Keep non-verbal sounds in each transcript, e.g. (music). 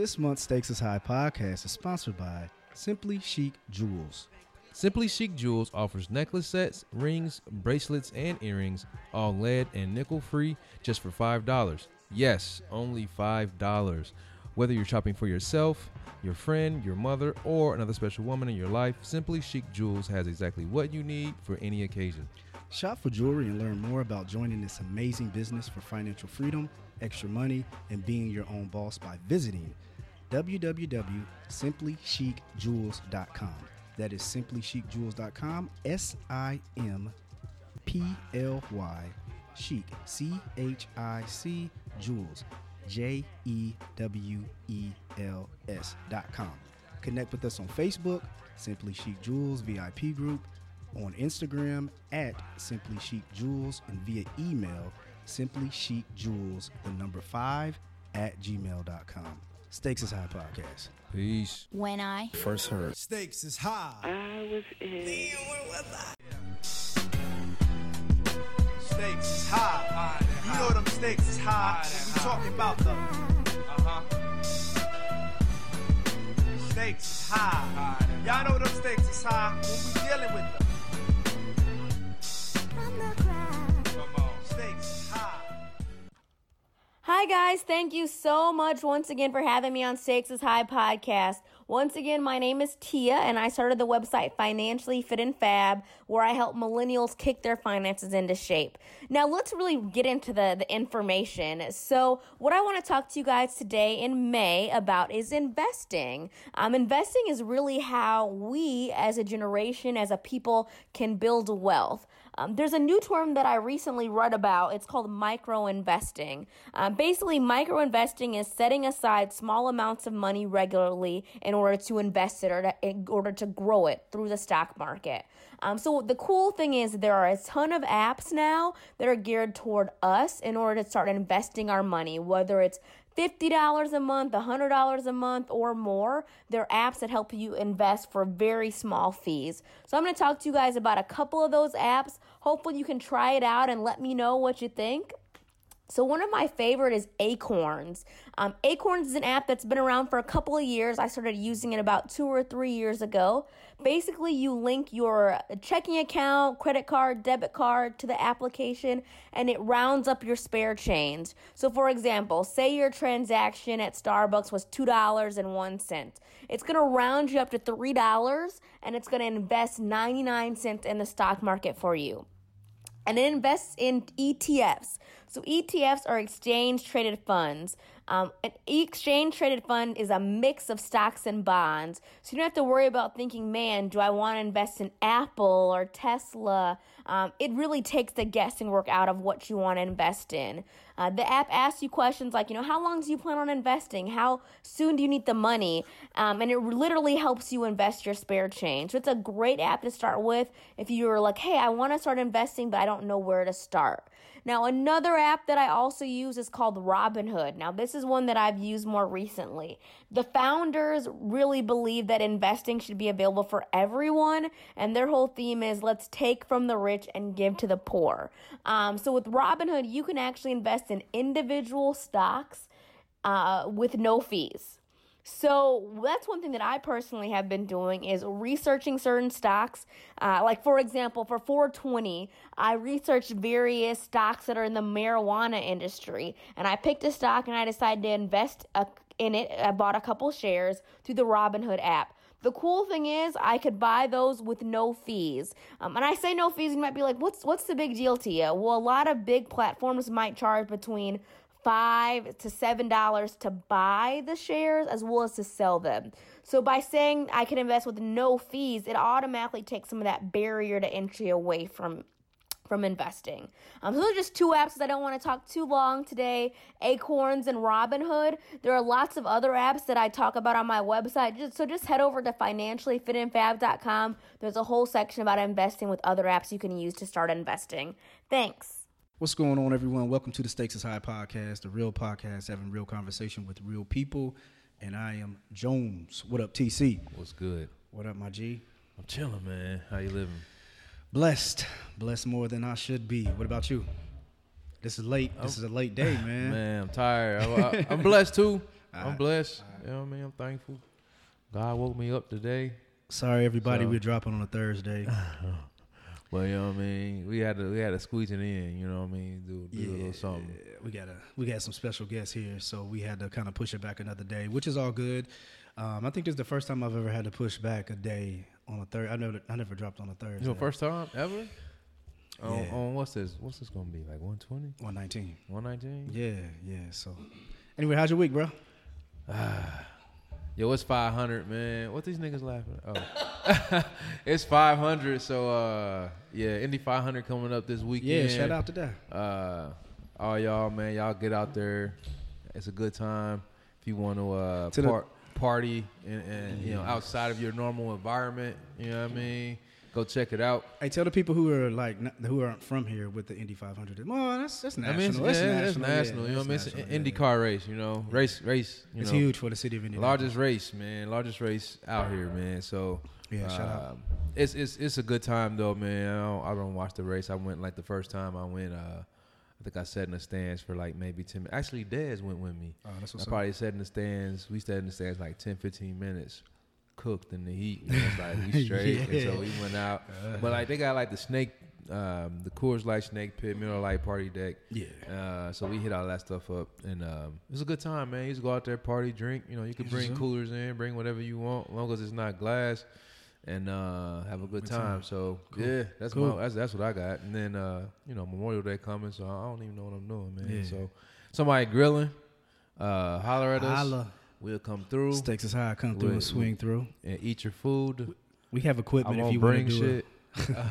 This month's Stakes is High podcast is sponsored by Simply Chic Jewels. Simply Chic Jewels offers necklace sets, rings, bracelets, and earrings, all lead and nickel free, just for $5. Yes, only $5. Whether you're shopping for yourself, your friend, your mother, or another special woman in your life, Simply Chic Jewels has exactly what you need for any occasion. Shop for jewelry and learn more about joining this amazing business for financial freedom, extra money, and being your own boss by visiting www.simplychicjewels.com. That is simplychicjewels.com. S I M P L Y chic C H I C jewels J E W E L S dot com. Connect with us on Facebook, Simply Chic Jewels VIP group, on Instagram at Simply Chic Jewels, and via email Simply Chic Jewels, the number five at gmail.com. Stakes is High Podcast. Peace. When I First heard. Stakes is high. I was in. Stakes is high. You know them stakes is high. We talking about the uh-huh. Stakes is high. Y'all know them stakes is high when we dealing with them. Hi, guys. Thank you so much once again for having me on Stakes is High podcast. Once again, my name is Tia, and I started the website Financially Fit and Fab, where I help millennials kick their finances into shape. Now, let's really get into the, the information. So, what I want to talk to you guys today in May about is investing. Um, investing is really how we, as a generation, as a people, can build wealth. Um, there's a new term that I recently read about. It's called micro investing. Um, basically, micro investing is setting aside small amounts of money regularly in order to invest it or to, in order to grow it through the stock market. Um, so the cool thing is there are a ton of apps now that are geared toward us in order to start investing our money, whether it's $50 a month, $100 a month, or more. There are apps that help you invest for very small fees. So I'm going to talk to you guys about a couple of those apps. Hopefully, you can try it out and let me know what you think. So one of my favorite is Acorns. Um, Acorns is an app that's been around for a couple of years. I started using it about two or three years ago. Basically, you link your checking account, credit card, debit card to the application, and it rounds up your spare change. So, for example, say your transaction at Starbucks was two dollars and one cent. It's gonna round you up to three dollars, and it's gonna invest ninety nine cents in the stock market for you and it invests in ETFs. So ETFs are exchange traded funds. Um, an exchange traded fund is a mix of stocks and bonds. So you don't have to worry about thinking, man, do I want to invest in Apple or Tesla? Um, it really takes the guessing work out of what you want to invest in. Uh, the app asks you questions like, you know, how long do you plan on investing? How soon do you need the money? Um, and it literally helps you invest your spare change. So it's a great app to start with if you're like, hey, I want to start investing, but I don't know where to start. Now, another app that I also use is called Robinhood. Now, this is one that I've used more recently. The founders really believe that investing should be available for everyone, and their whole theme is let's take from the rich and give to the poor. Um, so, with Robinhood, you can actually invest in individual stocks uh, with no fees. So that's one thing that I personally have been doing is researching certain stocks. Uh, like for example, for 420, I researched various stocks that are in the marijuana industry, and I picked a stock and I decided to invest a, in it. I bought a couple shares through the Robinhood app. The cool thing is, I could buy those with no fees. Um, and I say no fees, you might be like, "What's what's the big deal to you?" Well, a lot of big platforms might charge between five to seven dollars to buy the shares as well as to sell them. So by saying I can invest with no fees, it automatically takes some of that barrier to entry away from from investing. Um, so those are just two apps I don't want to talk too long today Acorns and Robinhood. There are lots of other apps that I talk about on my website. Just, so just head over to financiallyfitandfab.com. There's a whole section about investing with other apps you can use to start investing. Thanks. What's going on, everyone? Welcome to the Stakes is High podcast, the real podcast having real conversation with real people. And I am Jones. What up, TC? What's good? What up, my G? I'm chilling, man. How you living? Blessed. Blessed more than I should be. What about you? This is late. This is a late day, (sighs) man. Man, I'm tired. I, (laughs) I'm blessed too. I'm blessed. You know what I mean? I'm thankful. God woke me up today. Sorry, everybody, So- we're dropping on a Thursday. (sighs) (laughs) But you know what I mean? We had to we had to squeeze it in, you know what I mean? Do, do a little something. we got a we got some special guests here, so we had to kind of push it back another day, which is all good. Um, I think this is the first time I've ever had to push back a day on a third. I never I never dropped on a Thursday. You know, first time ever? On, Yeah. on what's this? What's this gonna be? Like 120? one nineteen. 119? Yeah, yeah. So anyway, how's your week, bro? (sighs) (sighs) Yo, it's 500, man. What these niggas laughing at? Oh. (laughs) it's 500, so uh yeah, Indy 500 coming up this weekend. Yeah, shout out to that. Uh all y'all, man, y'all get out there. It's a good time. If you want to uh To par- party and, and you know outside of your normal environment, you know what I mean? Go check it out. Hey, tell the people who are like not, who aren't from here with the Indy 500. Well, that's that's I national. mean, it's, that's yeah, national. it's national. yeah, you know what I mean? It's an national, yeah, race. You know, race, race. You It's know, huge for the city of Indianapolis. largest race, man. Largest race out here, man. So Yeah, shout out. um, It's it's it's a good time though, man. I don't, I don't watch the race. I went like the first time I went. uh I think I sat in the stands for like maybe ten. minutes. Actually, Dez went with me. Oh, that's I up. probably sat in the stands. We sat in the stands like 10, 15 minutes, cooked in the heat. And it's like we (laughs) straight. And so we went out. But like they got like the snake, um, the Coors Light Snake Pit, Miller Lite Party Deck. Yeah. Uh, so we hit all that stuff up, and um, it was a good time, man. You just go out there, party, drink. You know, you can bring sir. coolers in, bring whatever you want, as long as it's not glass, and uh, have a good Good time. time. So Cool. yeah, that's Cool. my, that's that's what I got. And then uh, you know, Memorial Day coming, so I don't even know what I'm doing, man. Yeah. So somebody grilling, uh, holler at us. Holla. We'll come through Stakes is high. Come through and swing through. and eat your food. We have I equipment if you want to bring do shit. it. (laughs)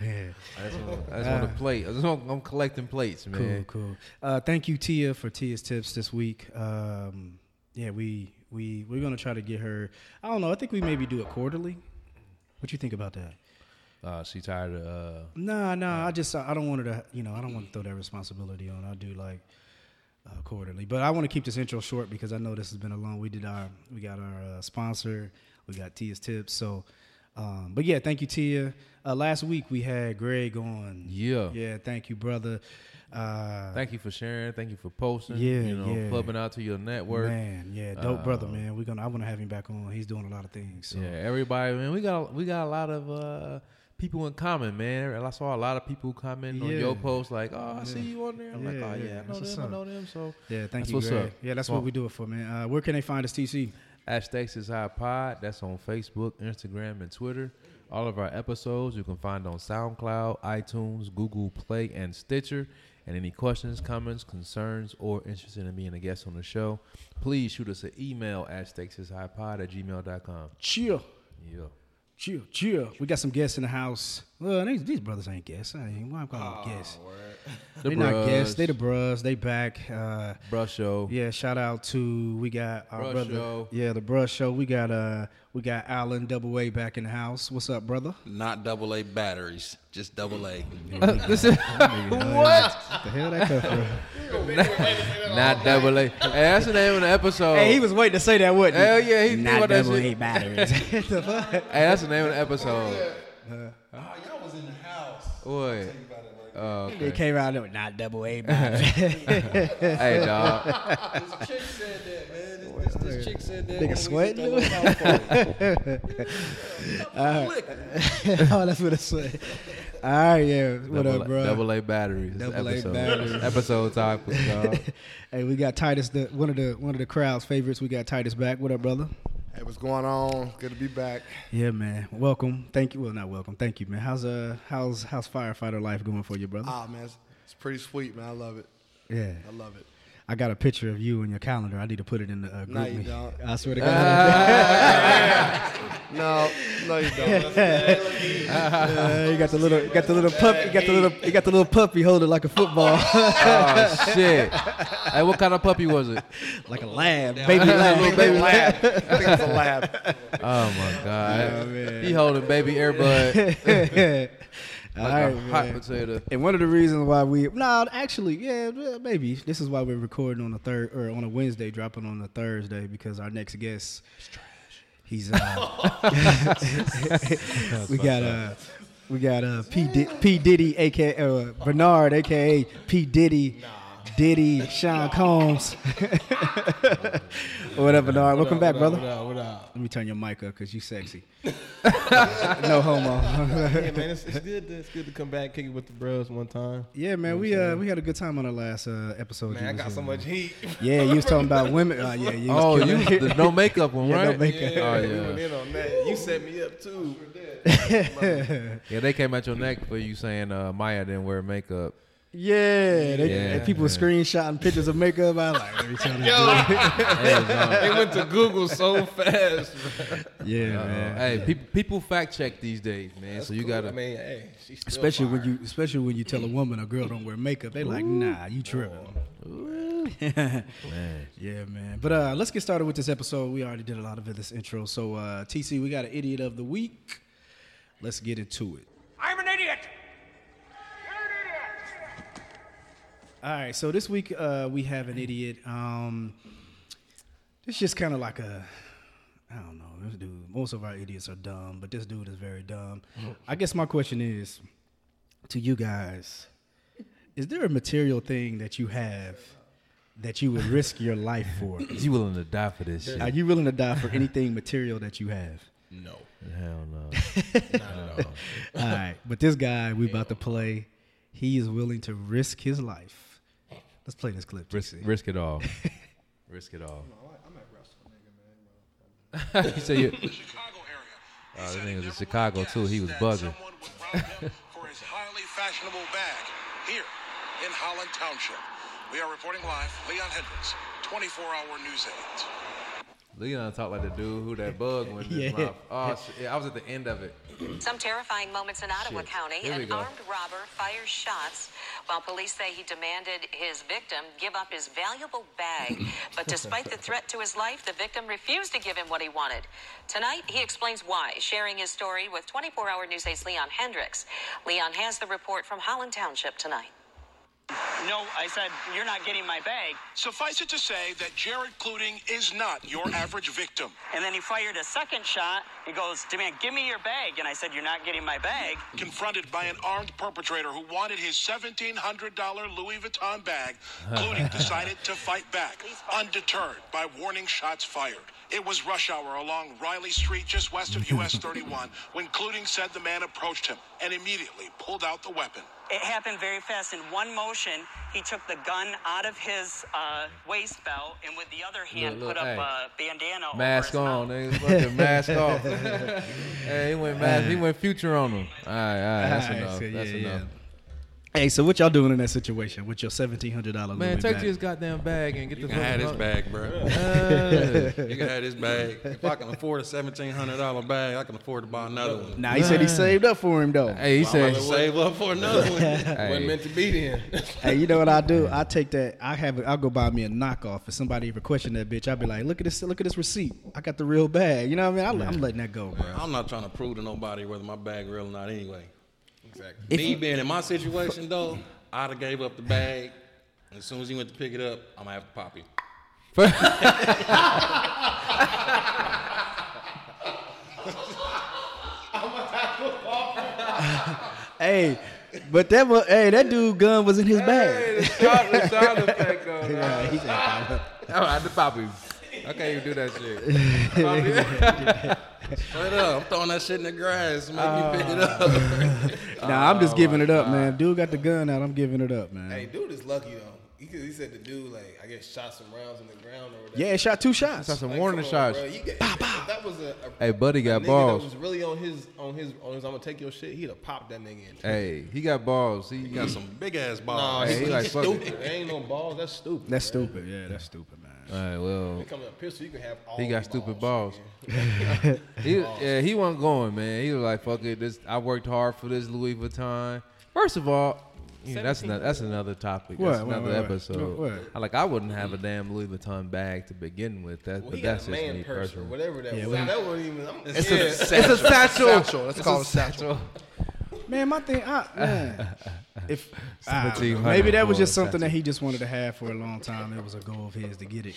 Yeah. I just want, I just want a plate. I just want, I'm collecting plates, man. Cool, cool. Uh, thank you, Tia, for Tia's tips this week. Um, yeah, we we we're gonna try to get her. I don't know. I think we maybe do it quarterly. What you think about that? Uh, she tired of. Uh, Nah, nah. I just I don't want her to. You know, I don't want to throw that responsibility on. I do like uh, quarterly, but I want to keep this intro short because I know this has been a long. We did our we got our uh, sponsor. We got Tia's tips. So, um, but yeah, thank you, Tia. Uh, last week we had Greg on. yeah. Yeah, thank you, brother. Uh, Thank you for sharing. Thank you for posting. Yeah, you know, yeah. clubbing out to your network. Man, yeah, dope brother, Uh, man. We're gonna I wanna have him back on. He's doing a lot of things. So. Yeah, everybody, man. We got we got a lot of uh, people in common, man. And I saw a lot of people comment on your post like, "Oh, I Yeah. see you on there." I'm Yeah, like, "Oh yeah, yeah, I know them. I know them." So Yeah, thank That's you, what's Greg. up. Yeah, that's Well- what we do it for, man. Uh, where can they find us, TC? at Stakes is High Pod. That's on Facebook, Instagram, and Twitter. All of our episodes you can find on SoundCloud, iTunes, Google Play, and Stitcher. And any questions, comments, concerns, or interested in being a guest on the show, please shoot us an email at stakesishighpod at gmail.com. Chill, Yeah. Chill, chill. We got some guests in the house. Well, these, these brothers ain't guests. I ain't why I'm calling them guests. The They not guests. They the bros. They back. Uh, Brush Show. yeah, shout out to we got our Brush brother. Show. Yeah, the brush show. We got uh we got Alan Double A back in the house. What's up, brother? Not double A batteries, just double A. this (laughs) is what? the hell that come from? (laughs) not double A. Hey, that's the name of the episode. hey, he was waiting to say that, wasn't he? Hell yeah, he not double A batteries. (laughs) the fuck? Hey, that's the name of the episode. Oh, y'all was in the house. Boy. Oh, They okay. came out there with not double A batteries. (laughs) hey, dog. This chick said that, man. This, this, this chick said that. Nigga we sweating? was at the house party. oh, that's what it said. All right, yeah. What double, up, bro? Double A batteries. This Double A batteries. (laughs) Episode topic, dog. (laughs) Hey, we got Titus, the one of the one of the crowd's favorites. We got Titus back. What up, brother? Hey, what's going on? Good to be back. Yeah, man. Welcome. Thank you. Well, not welcome. Thank you, man. How's uh how's how's firefighter life going for you, brother? Ah, man, it's, it's pretty sweet, man. I love it. yeah. I love it. I got a picture of you in your calendar. I need to put it in the uh, group. No, you me. don't. (laughs) I swear to God. (laughs) No, no, you don't. (laughs) Uh, you got the little, you got the little puppy, you got the little, you got the little puppy holding like a football, Oh, shit. Hey, what kind of puppy was it? like a lamb, baby Little lamb. baby lab. I think it's a lab. Oh, my God. Man. He holding baby airbud All like right, a hot man. potato. And one of the reasons why we no, actually, yeah, well, maybe this is why we're recording on a third or on a Wednesday, dropping on a Thursday because our next guest, he's uh, (laughs) (laughs) we got uh, we got uh, P Di- P Diddy, aka uh, Bernard, aka P Diddy. Diddy, Sean Combs. or (laughs) whatever, dog. Welcome back, brother. What up, what up? Let me turn your mic up because you sexy. (laughs) no homo. (laughs) Yeah, man, it's, it's good. To, it's good to come back, kick it with the bros one time. yeah, man, we uh we had a good time on our last uh, episode. Man, I was got so in. much heat. Yeah, you was talking about women. Uh, yeah, you was Oh, you the no makeup one, Yeah, no right? makeup. Yeah, Oh, we yeah. went in on that. You set me up too. Yeah, they came at your neck for you saying uh, Maya didn't wear makeup. Yeah, they, Yeah. and people were screenshotting pictures of makeup. I was like, let me tell this Yo, (laughs) they went to Google so fast. bro. Yeah, Uh, man. hey, people people fact check these days, man. That's so you cool. gotta. I mean, hey, she's still Especially when you, especially when you tell a woman a girl don't wear makeup, they like, nah, you tripping. (laughs) man. Yeah, man. But uh, let's get started with this episode. We already did a lot of this intro. So, uh, TC, we got an idiot of the week. Let's get into it. I'm an idiot. All right. So this week uh, we have an idiot. Um, it's just kind of like a, I don't know. This dude. Most of our idiots are dumb, but this dude is very dumb. I guess my question is to you guys: Is there a material thing that you have that you would risk your life for? Is (clears throat) you willing to die for this shit? Are you willing to die for anything material that you have? no, Hell no. not at all. All right, but this guy we about to play, he is willing to risk his life. Let's play this clip. risk, TC. risk it all. (laughs) risk it all. you (laughs) say you. Chicago area. Oh, this nigga was in Chicago too. He was bugging. Someone would rob him (laughs) for his highly fashionable bag here in Holland Township. We are reporting live. Leon Hendricks, 24-hour news 8. Leon talked like the dude who that bug went in his (laughs) mouth. Oh, shit. I was at the end of it. Some terrifying moments in Ottawa Shit. County. An go. armed robber fires shots while police say he demanded his victim give up his valuable bag. (laughs) But despite the threat to his life, the victim refused to give him what he wanted. Tonight, he explains why, sharing his story with 24 Hour News 8's Leon Hendricks. Leon has the report from Holland Township tonight. No, I said, you're not getting my bag. Suffice it to say that Jared Cluding is not your average victim. And then he fired a second shot. He goes, Demand, give me your bag. And I said, You're not getting my bag. Confronted by an armed perpetrator who wanted his $1,700 Louis Vuitton bag, Cluding (laughs) decided to fight back, undeterred by warning shots fired. It was rush hour along Riley Street, just west of US (laughs) 31, when Cluding said the man approached him and immediately pulled out the weapon. It happened very fast. In one motion, he took the gun out of his uh, waist belt and with the other hand Look, look, put up hey. a bandana Mask over his on, mouth. nigga. Fucking mask (laughs) off. (laughs) hey, he went mask. He went future on him. All right, all right. That's All right, enough. so That's yeah, enough. Hey, so what y'all doing in that situation with your seventeen hundred dollars? Man, take his goddamn bag and get You the can have this bag, bro. Uh, (laughs) You can have this (laughs) bag. If I can afford a seventeen hundred dollar bag, I can afford to buy another one. Nah, he said he saved up for him though. hey, he I'm said. about to save up for another one. (laughs) Wasn't Hey, meant to be then. Hey, you know what I do? I take that. I have. I'll go buy me a knockoff. If somebody ever question that bitch, I'll be like, "Look at this. Look at this receipt. I got the real bag." You know what I mean? I, I'm letting that go, bro. I'm not trying to prove to nobody whether my bag real or not. Anyway, exactly. If me you- being in my situation though, I'd have gave up the bag. As soon as he went to pick it up, I'm gonna have to pop him. (laughs) Hey, but that was. Hey, that dude gun was in his bag. sound, the (laughs) sound effect on. Yeah, he said, (laughs) I had to pop him. I can't even do that shit. Straight up, I'm throwing that shit in the grass. Make Uh, me pick it up. (laughs) "Nah, I'm just giving it up, man. Dude got the gun out. I'm giving it up, man." Hey, dude is lucky though. He, he said the dude like I guess shot some rounds in the ground or whatever. Yeah, it shot two shots. That's some Like, warning on, shots. bro. You get, if that was a, a Hey, buddy a got nigga balls. That was really on his on his on his. I'm gonna take your shit. He'd have popped that nigga in. Hey, he got balls. He You got some big ass Nah, balls. Hey, he he, like, he's fuck it. stupid. There ain't no balls. That's stupid. That's bro. stupid. Yeah, that's stupid, man. All right, well, Becoming a pistol, you can have all. he got the stupid balls. balls. (laughs) (laughs) he, yeah, he wasn't going, man. He was like, "Fuck it, this. I worked hard for this Louis Vuitton." First of all, you know, that's another, that's another topic. What, That's what, another what, what? episode. What, what? I like I wouldn't have a damn Louis Vuitton bag to begin with. That, Well, but that's just man me purse or personally. whattever that Yeah, was. that wasn't even. I'm, It's yeah. a, it's a satchel. Satchel. Let's It's call a it satchel. satchel. Man, my thing, I, man, (laughs) if I maybe that was just something that he just wanted to have for a long time. It was a goal of his to get it.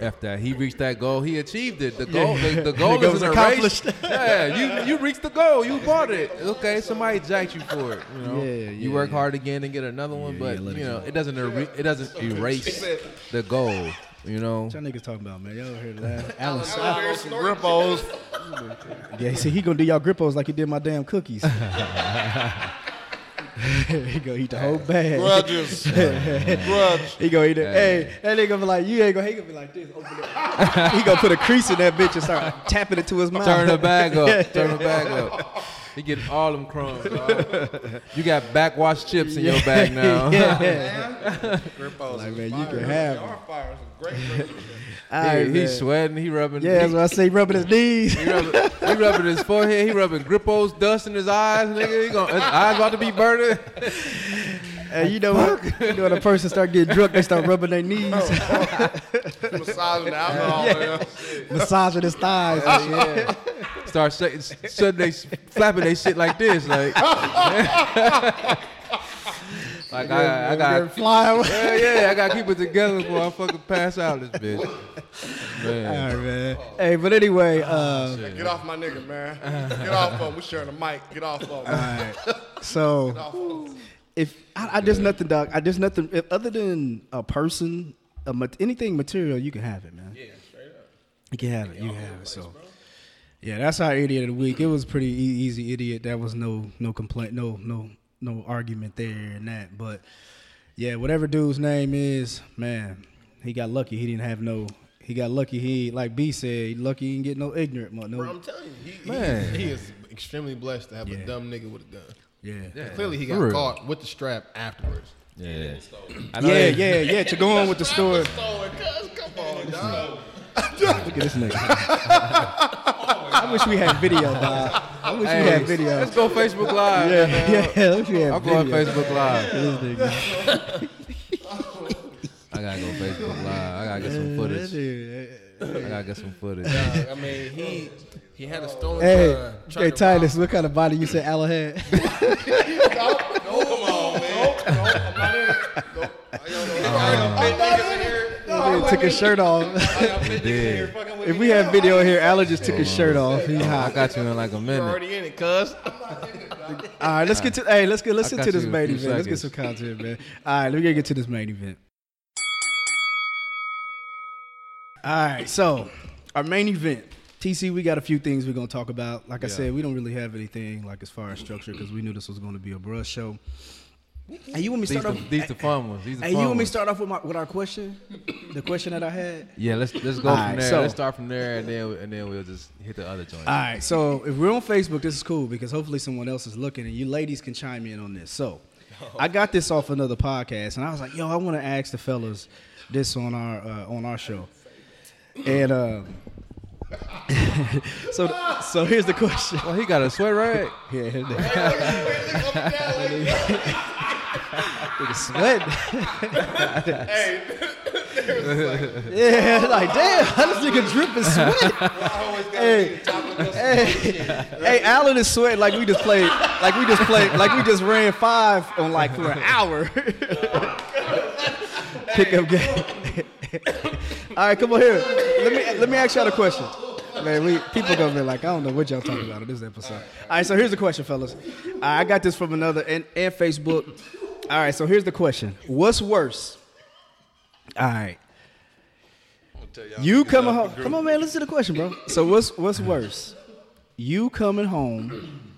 After he reached that goal. He achieved it. The goal, the, the (laughs) goal The goal is accomplished. Yeah, you you reached the goal. You bought it. Okay, somebody jacked you for it. You know, Yeah, you work yeah. hard again and get another one, Yeah, but yeah, you know, it doesn't er- it doesn't erase the goal. You know, What y'all niggas talking about, man? Y'all heard that? (laughs) Alan Alan some grippos. Yeah, see, he gonna do y'all grippos like he did my damn cookies. (laughs) (laughs) he gonna eat the whole bag. Grudges. Grudge. He gonna eat it. Hey, that nigga be like, you ain't gonna. He gonna be like this. Open it. he gonna put a crease in that bitch and start tapping it to his mouth. turn the bag up. Turn the bag up. He getting all them crumbs. dog. You got backwash chips in your bag now. (laughs) Yeah. Grippos. Like, is man, you can have are them. fire. Some great (laughs) grippos. All He- he's sweating. He rubbing. Yeah, that's what I say. Rubbing his (laughs) knees. He rubbing, he rubbing his forehead. He rubbing Grippo's dust in his eyes. Nigga, he gonna, his eyes about to be burning. Hey, you know what? You know when a person start getting drunk, they start rubbing their knees, (laughs) Massaging the alcohol. man. massaging his thighs. and shit. (laughs) Start shaking, shutting they, flapping they shit like this, like. (laughs) like I, I got. fly away. Yeah, yeah, I gotta keep it together before I fucking pass out this bitch. Man. right, man. Hey, but anyway, uh, Get off my nigga, man. Get off of him. We sharing a mic. Get off of him. all right. So, if I, I just nothing, dog. I just nothing. If, other than a person, a, anything material, you can have it, man. Yeah, straight up. You can have it. You can have it. So, yeah, that's our idiot of the week. It was pretty e- easy idiot. That was no no complaint, no no no argument there and that. But yeah, whatever dude's name is, man, he got lucky. He didn't have no. He got lucky. He like B said, lucky he didn't get no ignorant. Bro, No, I'm telling you, he, he, Man. he is extremely blessed to have Yeah. a dumb nigga with a gun. Yeah. Clearly, he for got real. caught with the strap afterwards. Yeah. I know Yeah, yeah, yeah. To go on with the (laughs) story. Stolen, cuz, come on, dog. Look at this nigga. (laughs) I wish we had video, dog. I wish Hey, we had video. Let's go Facebook Live. Yeah, man. yeah. I wish we had I'm video. going Facebook Live. This nigga. (laughs) I gotta go Facebook Live. I gotta get some footage. I gotta get some footage. Dog, I mean, he he had a oh. stolen Hey, gun. hey, Titus, what kind of body you said Alan had? No, Come on, man. Nope, nope, I'm not in it. Nope. I got big niggas in here. He took his shirt off. I got big niggas in here Did. fucking with if we have video here, Alan just took his shirt off. He I got you in like a You're minute. already in it, cuz. (laughs) All right, let's get to hey, let's get listen got to this you in a main event. Let's get some content, man. All right, let me get to this main event. All right, so our main event. TC, we got a few things we're gonna talk about. Like I said, we don't really have anything like as far as structure because we knew this was gonna be a brush show. And you want me to start the, off? these the fun ones. These the Hey, you want me to start off with my with our question? The question that I had. Yeah, let's let's go All from right, there. so- let's start from there, and then and then we'll just hit the other joint. All right, so if we're on Facebook, this is cool because hopefully someone else is looking, and you ladies can chime in on this. So, I got this off another podcast, and I was like, "Yo, I want to ask the fellas this on our uh, on our show." And um, (laughs) so so here's the question. Well, he got a sweat rag. Yeah, his nigga- nigga sweating. yeah, like damn, how this nigga dripping sweat? hey, hey, hey, Alan is sweating like we just played, like we just played, like we just ran five on like for an hour. (laughs) Pickup game. (laughs) All right, come on here. Let me let me ask y'all a question. Man, we people gonna be like, I don't know what y'all talking about in this episode. All right, so here's the question, fellas. I got this from another and, and Facebook. All right, so here's the question: What's worse? All right, you coming home? Come on, man. Listen to the question, bro. So what's what's worse? You coming home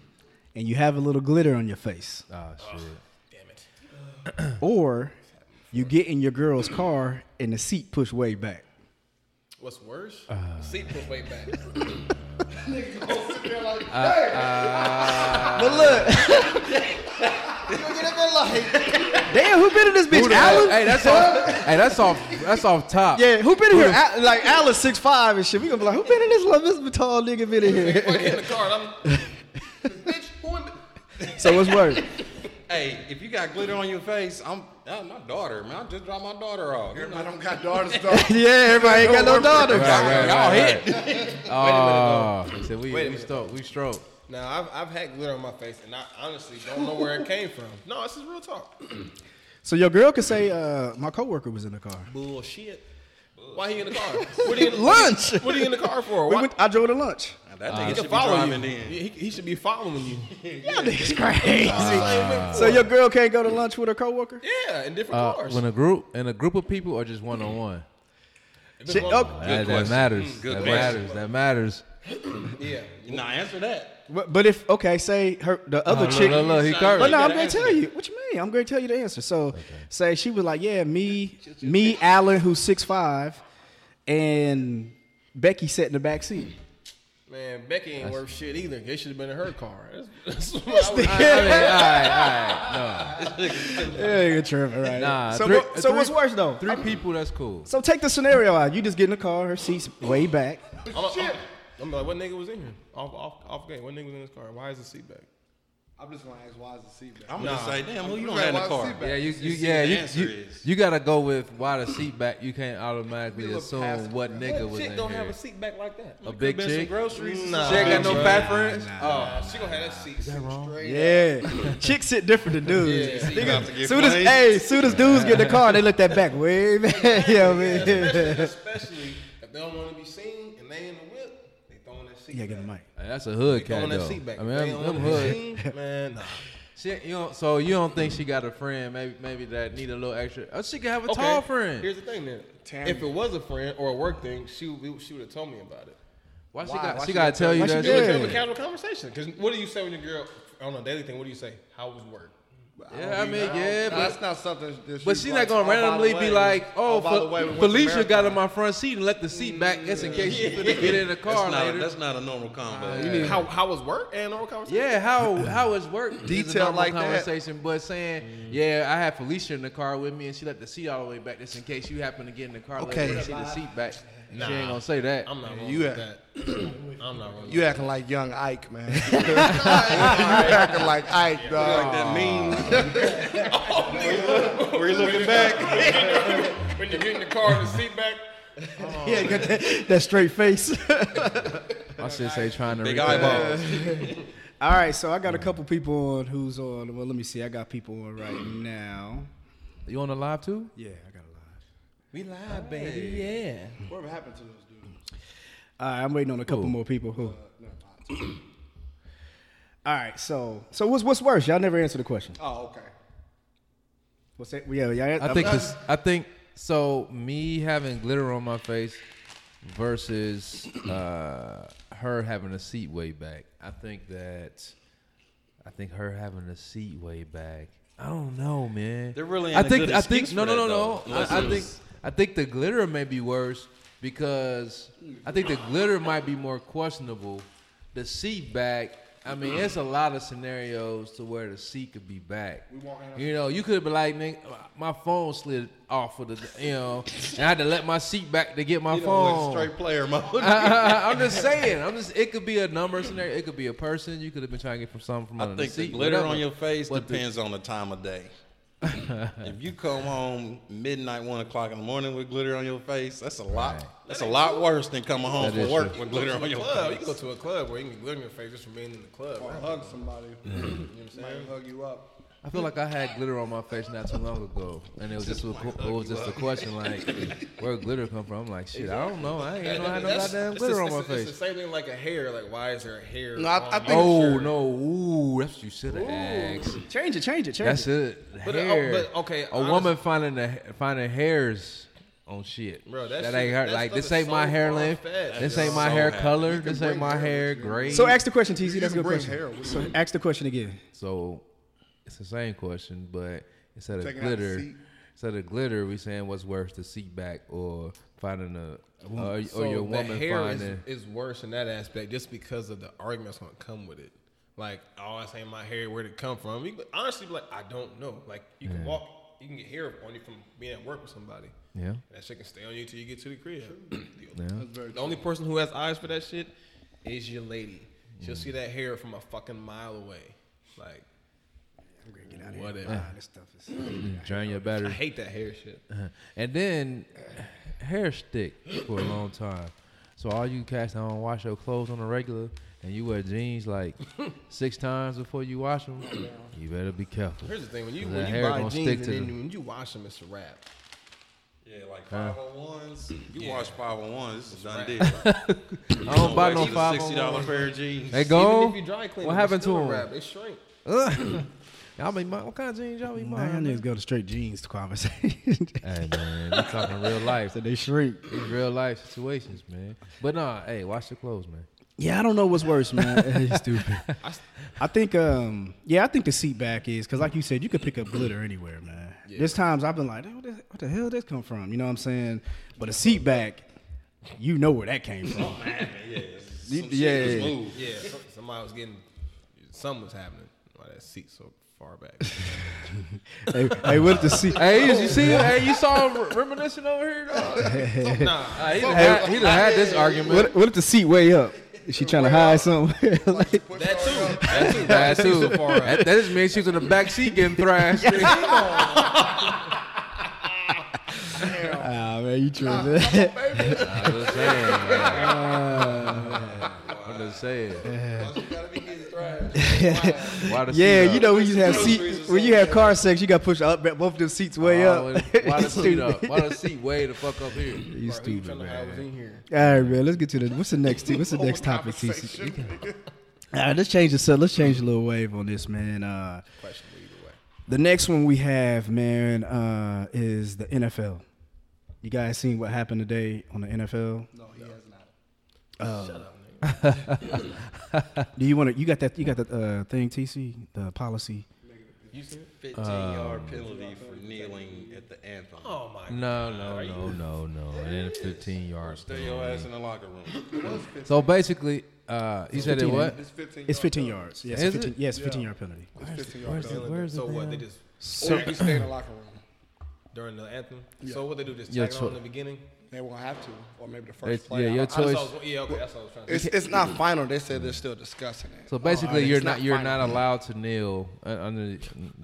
and you have a little glitter on your face, Oh shit. Damn it. Or you get in your girl's car and the seat push way back. What's worse? Uh. the seat was way back. But look. Damn, who been in this bitch? Alan? Hey, that's off. hey, that's off. That's off top. Yeah, who been in here? Al- like Alan's six five and shit. We gonna be like, who been in this little this tall nigga been in Get in here? the car. I'm, (laughs) bitch, who in the, so what's worse? Hey, if you got glitter on your face, I'm that's my daughter, man. I just dropped my daughter off. You I know, don't got daughters, though. (laughs) yeah, everybody ain't got no daughters. Right, right, y'all right, hit. Oh, (laughs) he said we Wait a we minute. stroke. We stroke. now, I've, I've had glitter on my face, and I honestly don't know where it came from. No, this is real talk. (clears throat) So your girl could say, uh, my coworker was in the car. Bullshit. Why he in the car? What he in Lunch. What he in the car for? We went, I drove to lunch. That he nigga can should be follow you. in. He, he should be following you. (laughs) Y'all niggas crazy. so your girl can't go to lunch with her coworker? Yeah, in different Uh, cars. when a group in a group of people or just one on one. If it's Shit, one- oh, That, that matters. Mm, good that matters. That matters. (coughs) Yeah. Nah, answer that. But, but if okay, say her the other Oh, chick. look, look, look, he But. But no, I'm gonna answer tell you. What you mean? I'm gonna tell you the answer. So, say she was like, "Yeah, me, me, Alan, who's six five, and Becky sat in the back seat." Man, Becky ain't worth shit either. They should have been in her car. That's, (laughs) that's what This I would- I mean, all right, all right. (laughs) Yeah, you're tripping, right? Nah, So, three- so three- what's worse though? No. Three people, that's cool. So take the scenario out. You just get in the car, her seat's way back. I'm, I'm, I'm like, what nigga was in here? Off, off, off game. What nigga was in this car? Why is the seat back? I'm just gonna ask why is the seat back? I'm gonna Nah. say, damn, who you don't have in the car? seat back? Yeah, you, you see yeah, what the you, answer you, is. you gotta go with why the seat back. You can't automatically Be a little assume passive what aggressive. nigga What was chick in don't here. have a seat back like that? A big Been some chick. groceries. Nah. She ain't got no Nah, fat friends. Oh, Nah, she gonna have that seat. Is that wrong? Yeah, (laughs) chicks sit different than dudes. Yeah. You about to get Soon as flamed. hey, soon as dudes get in the car, they look that back way back. (laughs) you know what Especially if they don't want to be seen and they in the Yeah, get the mic. Hey, that's a hood They cat throwing that though. seat back. I mean, If they them, don't them wanna be hood. (laughs) man, nah. She, you know, so you don't think she got a friend? Maybe, maybe that need a little extra. Oh, she could have a Okay, tall friend. Here's the thing then. Tammy. If it was a friend or a work thing, she would- she would have told me about it. Why, she Why? got? Why she she gotta gotta tell you why she that. did? It shit? was a casual conversation. Because what do you say when your girl on a daily thing? What do you say? How was work? Yeah, I mean, yeah, Nah, but that's not something. That But she's she's not gonna by the randomly way, be like, "Oh, by the way, we Felicia got in my front seat and let the seat back just in case she finna get in the (laughs) car That's not, later." that's not a normal combo. How how was work and normal conversation? yeah, how how is work? detailed a Detail normal like that. conversation, but saying, mm. "Yeah, I had Felicia in the car with me, and she let the seat all the way back just in case you happen to get in the car Okay. later and see the seat back." Nah. She ain't gonna say that. I'm not wrong You with that. (clears throat) I'm not wrong. You acting like young Ike, man. (laughs) (laughs) you acting like Ike, dog. Like that mean. (laughs) Oh, Where you looking back? when you get in the car and the seat back. Yeah, got that, that straight face. I should say trying to Big read that. eyeballs. All right, so I got a couple people on who's on. Well, let me see. I got people on right now. You on the live too? Yeah, I got a live. We live, baby. Yeah. Whatever happened to those dudes? All right, I'm waiting on a couple Who? more people. Who? All right, so so what's what's worse? Y'all never answered the question. Oh, okay. What's that? Yeah, yeah. I think this. I think so. Me having glitter on my face versus uh, her having a seat way back. I think that. I think her having a seat way back. I don't know, man. There really I think. I think. No, no, no, no. I, I think. Was- I think the glitter may be worse because I think the glitter might be more questionable. The seat back. I mean, it's a lot of scenarios to where the seat could be back. You know, you could be like, "Nigga, my phone slid off of the, you know, and I had to let my seat back to get my You phone. straight player mode. (laughs) I, am just (laughs) saying. I'm just. It could be a number scenario. It could be a person. You could have been trying to get from something from I under think the the seat. glitter whatever. on your face But the- depends on the time of day. (laughs) if you come home midnight, one o'clock in the morning with glitter on your face, that's a lot. Right. That's a lot worse than coming home That from work true. with glitter on your Club. You face. can go to a club where you can get glitter in your face just from being in the club. Or right? hug somebody. You know what I'm Somebody saying? hug you up. I feel like I had glitter on my face not too long ago, and it was just a, it was just a question like, where glitter come from? I'm like, shit, I don't know. I ain't know I had no That's- goddamn glitter the- on my it's the- It's face. the same thing like a hair. Like, why is there a hair? No, I- on I your think- Oh shirt? no, ooh, that's what you should have asked. change it, change it, change That's it. it. But, uh, hair. but, okay, a honest- woman finding the finding hairs on shit. Bro, that that shit- ain't her. that Like this is ain't my so hair length. This ain't my so hair happy. color. You can This ain't my hair hair with you. grade. So ask the question, TC. That's a good question. hair So ask the question again. So it's the same question, but instead of Taking glitter, seat. instead of glitter, we saying what's worse, the seat back or finding a or, So or your the woman hair finding. is, is worse in that aspect just because of the argument that's gonna come with it. Like, oh, I say my hair, where'd it come from? You could honestly be like, I don't know. Like, you can walk, you can get hair on you from being at work with somebody. yeah, That shit can stay on you till you get to the crib. (clears throat) yeah. the only person who has eyes for that shit is your lady. She'll see that hair from a fucking mile away. Like, I'm gonna get out of Whatever. here. This uh. stuff is. Mm. Drain your battery. I hate that hair shit. Uh-huh. And then uh, hair stick for a long time. So all you cats that don't wash your clothes on a regular and you wear jeans like (laughs) six times before you wash them, you better be careful. Here's the thing: when you when you buy jeans stick and then them. when you wash them, it's a wrap. Yeah, like 501s. You Yeah. watch 501s, this is done deal. (laughs) (laughs) I don't buy no Like five. Sixty dollar pair of jeans. They Even go. if you dry clean What them, happened to a them? wrap. They shrink. Ugh. Y'all be my, what kind of jeans y'all be Now buying? y'all niggas go to straight jeans to conversation. (laughs) Hey man, we talking real (laughs) life. so they shrink. These real life situations, man. But nah, hey, wash your clothes, man. Yeah, I don't know what's worse, man. (laughs) It's stupid. I think, um, yeah, I think the seat back is because, like you said, you could pick up glitter anywhere, man. There's times I've been like, "What the, what the hell did this come from? You know what I'm saying? But a seat back, you know where that came from. man, Yeah, some yeah, shit yeah. moved. Yeah, somebody was getting something was happening. Why that seat so far back? (laughs) hey, hey, what if the seat? Hey, you see, hey, you saw him re- reminiscing over here. Dog. nah, Ah, he done had, he done had this argument. What, what if the seat way up? Is she trying to hide something? (laughs) Like- that too. That too. That too. So far up. That, that just means she was in the back seat getting thrashed. (laughs) ah, man, you true. man. I'm just saying. I'm just saying. Why the yeah, you up? know when you have seat when you have car sex, you got to push up both of the seats way Oh, up. Why the seat up? Why the seat way the fuck up here? (laughs) You stupid, Trying to hide man. in here. All right, man. Let's get to the. What's the next? T- what's the next topic, TC? (laughs) All right, let's change the set. Let's change a little wave on this, man. Uh, Questionable either way. the next one we have, man, uh, is the NFL. You guys seen what happened today on the NFL? No, he has not. (laughs) Do you want to? You got that? You got that uh, thing, TC? The policy. You see it? 15 yard penalty for kneeling at the anthem. Oh my god. No, no, no, no, no. And then 15 yards. Stay your ass in the locker room. So basically, uh, you said it what? It's 15. It's 15 yards. Yes, Is 15, it? yes, Yeah. 15 yard penalty. It's 15 Where's yards. the, where's so the what? They damn- just Or you stay in the locker room. during the anthem. Yeah. So what they do? Just Yeah, tag it so- on in the beginning. They won't have to, or maybe the first play. yeah, your I- I- I choice. just yeah, okay, that's what I was trying to. It's it's not final. They said they're still discussing it. So basically, Oh, you're it's not, you're not allowed to kneel uh, under,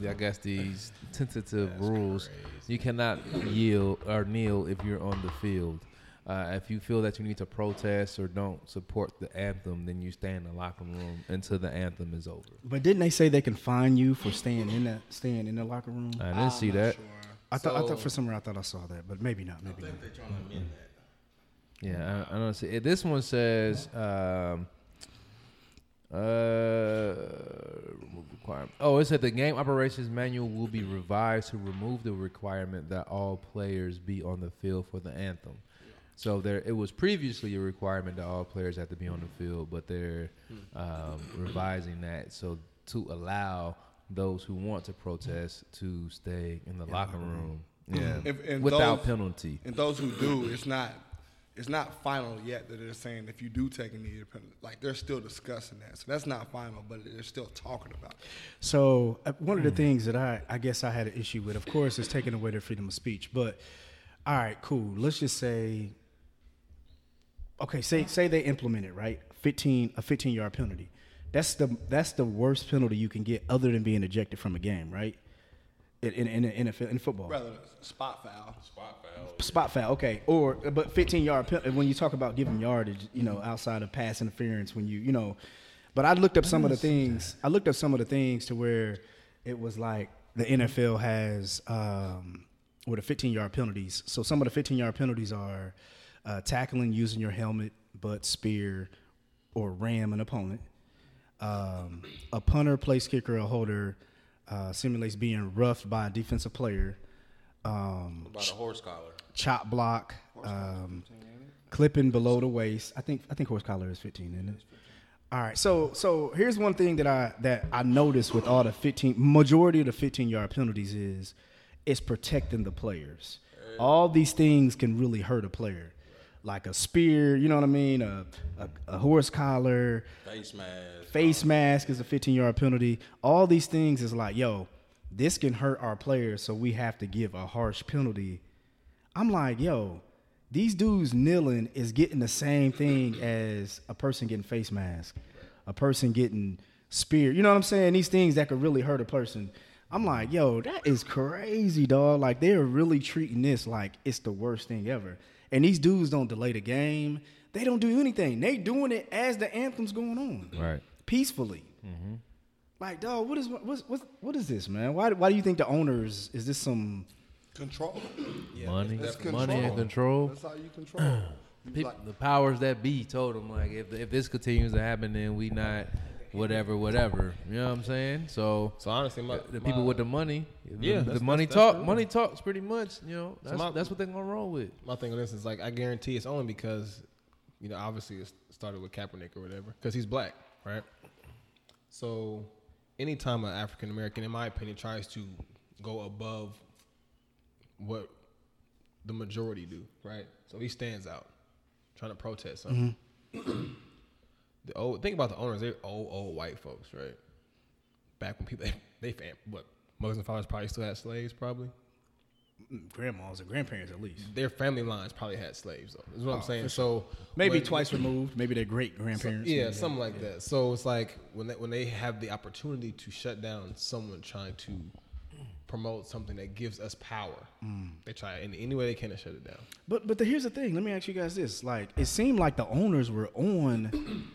I guess these tentative rules. You cannot yield or kneel if you're on the field. Uh, if you feel that you need to protest or don't support the anthem, then you stay in the locker room until the anthem is over. But didn't they say they can fine you for staying in that staying in the locker room? I didn't see that. I thought I thought for some reason I thought I saw that, but maybe not. Maybe not. Yeah, I, I don't see it. This one says, um, uh, remove requirement. Oh, it said the game operations manual will be revised to remove the requirement that all players be on the field for the anthem. So there, it was previously a requirement that all players have to be on the field, but they're um, revising that so to allow those who want to protest to stay in the locker mm-hmm. room, mm-hmm. yeah, If- and without those- penalty. And those who do, it's not it's not final yet. That they're saying if you do take a knee, like they're still discussing that. So that's not final, but they're still talking about it. So uh, one of the mm. things that I I guess I had an issue with, of course, is taking away their freedom of speech. But all right, cool. Let's just say, okay, say say they implement it right, fifteen a fifteen yard penalty. That's the that's the worst penalty you can get, other than being ejected from a game, right? In in in, in, in football. Rather spot foul. Spot foul, spot foul. okay. Or but 15 yard pen- when you talk about giving yardage, you know, outside of pass interference, when you you know, but I looked up some of the things. I looked up some of the things to where it was like the NFL has um, with the 15 yard penalties. So some of the 15 yard penalties are uh, tackling using your helmet, butt, spear, or ram an opponent. Um, a punter, place kicker, or holder uh, simulates being roughed by a defensive player. Um, About a horse collar. chop block, um, clipping below the waist. I think I think horse collar is 15, isn't it? All right. So so here's one thing that I that I noticed with all the 15 majority of the 15 yard penalties is it's protecting the players. All these things can really hurt a player. Like a spear, you know what I mean? A, a, a horse collar, Face mask. face mask is a 15 yard penalty. All these things is like, yo, this can hurt our players, so we have to give a harsh penalty. I'm like, yo, these dudes kneeling is getting the same thing (clears throat) as a person getting face mask, a person getting spear. You know what I'm saying? These things that could really hurt a person. I'm like, yo, that is crazy, dog. Like they're really treating this like it's the worst thing ever. And these dudes don't delay the game. They don't do anything. They doing it as the anthem's going on Right. peacefully. Mm-hmm. Like, dog, what is what what what is this, man? Why why do you think the owners is this some Control. money, That's money and control. That's how you control. (clears throat) You Peop- like- the powers that be told them like if if this continues to happen, then we not whatever, whatever. You know what I'm saying? So, So honestly, my, the people my- with the money, Yeah, the, the money that's- that's talk, true. money talks pretty much. You know, So that's, my- that's what they're gonna roll with. my thing on this is like I guarantee it's only because you know obviously it started with Kaepernick or whatever because he's black, right? So anytime an African American, in my opinion, tries to go above what the majority do, right? So he stands out, trying to protest something. Mm-hmm. (clears throat) the old think about the owners; they're old, old white folks, right? Back when people they, (laughs) they fam- what mothers and fathers probably still had slaves, probably Grandmas and grandparents at least. their family lines probably had slaves though. Is what I'm Oh, saying. for So Maybe when- twice removed. Maybe their great so- grandparents. yeah, maybe. something like that. So it's like when they, when they have the opportunity to shut down someone trying to promote something that gives us power, Mm. they try in any way they can to shut it down. But but the, here's the thing. Let me ask you guys this: like, it seemed like the owners were on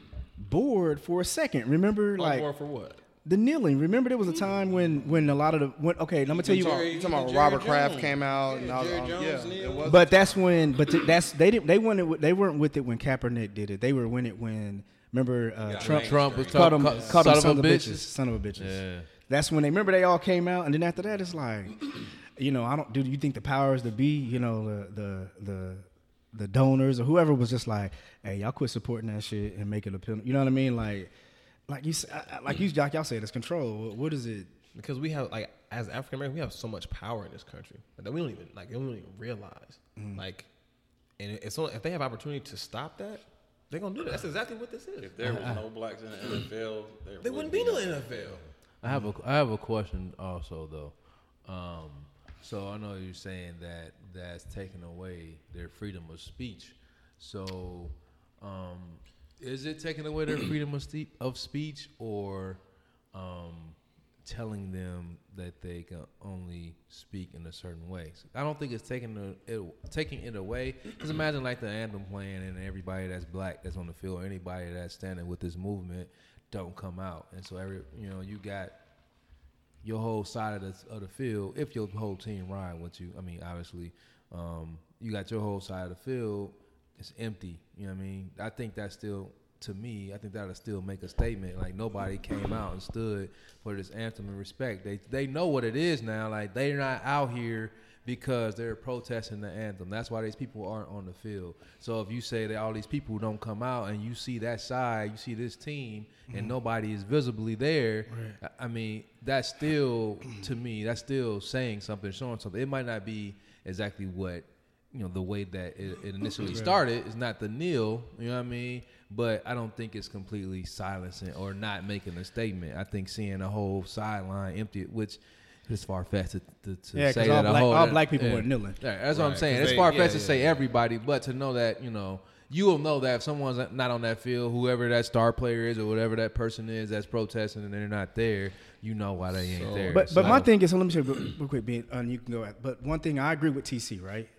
board for a second. Remember, On like board for what? the kneeling. Remember, there was a time when when a lot of the when, okay. Let me tell you. Jerry- you talking about Robert Kraft came out and all- Jerry all- Jones yeah, kneeled. But that's when. But th- that's they didn't. They weren't. with- They weren't with it when Kaepernick did it. They were in it when. Remember, uh, Trump. Trump was called talking- them, ca- called them son son of of a a bitches. bitches. Son of a bitches. Yeah. That's when they remember they all came out, and then after that, it's like, (clears throat) you know, I don't. Do you think the powers that be, you know, the the the the donors or whoever was just like, hey, y'all quit supporting that shit and make it a penalty. You know what I mean? Like, like you, s- I- I- like you, like y'all said, it's control. What- What is it? Because we have like as African American, we have so much power in this country that we don't even like we don't even realize. Mm. Like, and it's only, if they have opportunity to stop that, they're gonna do that. That's exactly what this is. If there was no blacks in the NFL, there There wouldn't be no NFL. I have a I have a question also though. Um, so I know you're saying that that's taking away their freedom of speech. So um, is it taking away their freedom of, ste- of speech or um, telling them that they can only speak in a certain way? I don't think it's taking it, taking it away. Because imagine like the anthem playing and everybody that's black that's on the field, or anybody that's standing with this movement, don't come out, and so every you know you got your whole side of the of the field. If your whole team ride with you, I mean, obviously, um, you got your whole side of the field. It's empty. You know what I mean? I think that still, to me, I think that'll still make a statement. Like nobody came out and stood for this anthem and respect. They they know what it is now. Like they're not out here because they're protesting the anthem. That's why these people aren't on the field. So if you say that all these people don't come out and you see that side, you see this team, and Mhm. nobody is visibly there, Right. I mean, that's still (clears throat) to me, that's still saying something, showing something. It might not be exactly what you know the way that it, it initially Right. started. It's not the nil, you know what I mean. But I don't think it's completely silencing or not making a statement. I think seeing a whole sideline empty, which is far fetched to, to, to Yeah, 'cause say all that a black- whole all black people yeah. weren't kneeling. Yeah, that's what I'm saying. It's they- far yeah, fetched to say yeah. everybody, but to know that you know you will know that if someone's not on that field, whoever that star player is or whatever that person is that's protesting and they're not there, you know why they ain't there. But So- but my thing is, so let me say real, real quick, Ben, and you can go. At, but one thing I agree with TC, right?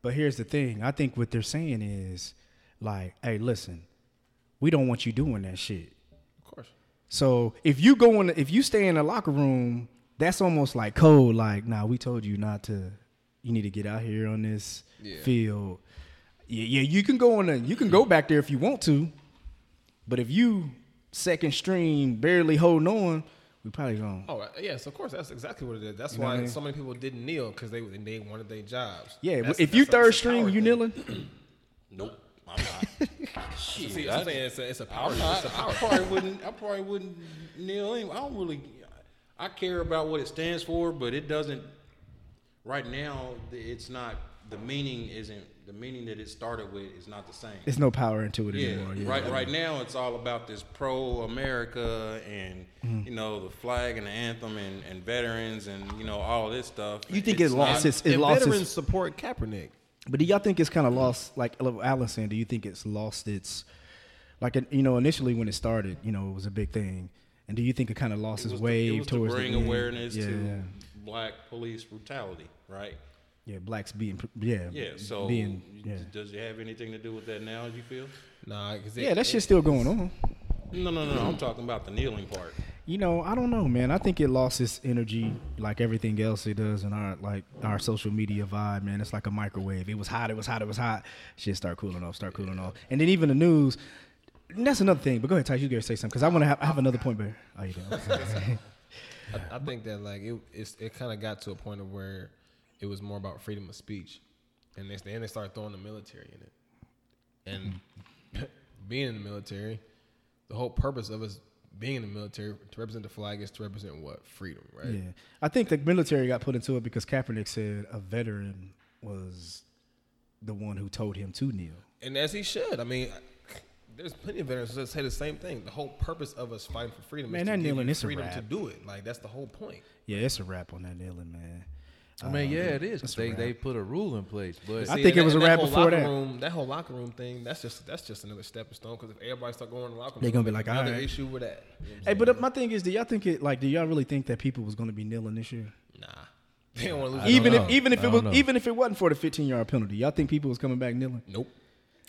But here's the thing: I think what they're saying is, like, hey, listen, we don't want you doing that shit. Of course. So if you go in, if you stay in the locker room, that's almost like code. Like, nah, we told you not to. You need to get out here on this Yeah. field. Yeah, yeah, you can go on. The, you can go back there if you want to, but if you second string barely holding on, we probably gonna. Oh uh, yes, of course. That's exactly what it is. That's You know why I mean? so many people didn't kneel because they they wanted their jobs. Yeah, That's- if you that's a- third it's a string, you thing. kneeling. (coughs) Nope, I'm not. (laughs) See, I'm saying it's a, it's a power. I'm not, it's a I power. probably wouldn't. I probably wouldn't kneel. Anyway. I don't really. I care about what it stands for, but it doesn't. Right now, it's not. The meaning isn't. The meaning that it started with is not the same. There's no power into it Yeah, anymore. Yeah. right. Right now, it's all about this pro-America and Mhm. you know the flag and the anthem and, and veterans and you know all this stuff. You think it It's lost not- its it lost veterans its support Kaepernick. But do y'all think it's kind of lost? Like Alan saying, do you think it's lost its like you know initially when it started, you know, it was a big thing, and do you think it kind of lost It its was to- wave it was towards to bring the end? awareness yeah, to yeah. black police brutality, right? Yeah, blacks being yeah Yeah. So, being yeah does it have anything to do with that now? You feel? Nah, cause yeah that shit's still going on. No, no, no. no. I'm talking about the kneeling part. You know, I don't know, man. I think it lost its energy like everything else it does in our like our social media vibe, man. It's like a microwave. It was hot, it was hot, it was hot. Shit start cooling off, start cooling off. And then even the news. And that's another thing. But go ahead, Ty. You gotta say something because I want to have I have another point, Bear. Oh, you do. (laughs) (laughs) I, I think that like it it's, it kind of got to a point of where it was more about freedom of speech, and they, then they started throwing the military in it, and (laughs) being in the military, the whole purpose of us being in the military to represent the flag is to represent what freedom, right? Yeah, I think the military got put into it because Kaepernick said a veteran was the one who told him to kneel. And as he should. I mean, there's plenty of veterans that say the same thing. The whole purpose of us fighting for freedom Man, is that to kneeling you is a freedom to do it. Like that's the whole point. Yeah, it's a wrap on that kneeling, man. I mean, yeah, it is. 'cause it's a They wrap. they put a rule in place, but I See, think and it was that- a and wrap whole before locker that. Room, that whole locker room thing, that's just that's just another stepping stone. Because if everybody start going in the locker room, They gonna be like, another "Alright." issue with that. You know what Hey, I'm but uh, my thing is, do y'all think it like? Do y'all really think that people was going to be kneeling this year? nah, (laughs) they don't want to lose. Even know. if even if I it don't was know. even if it wasn't for the 15 yard penalty, y'all think people was coming back kneeling? nope.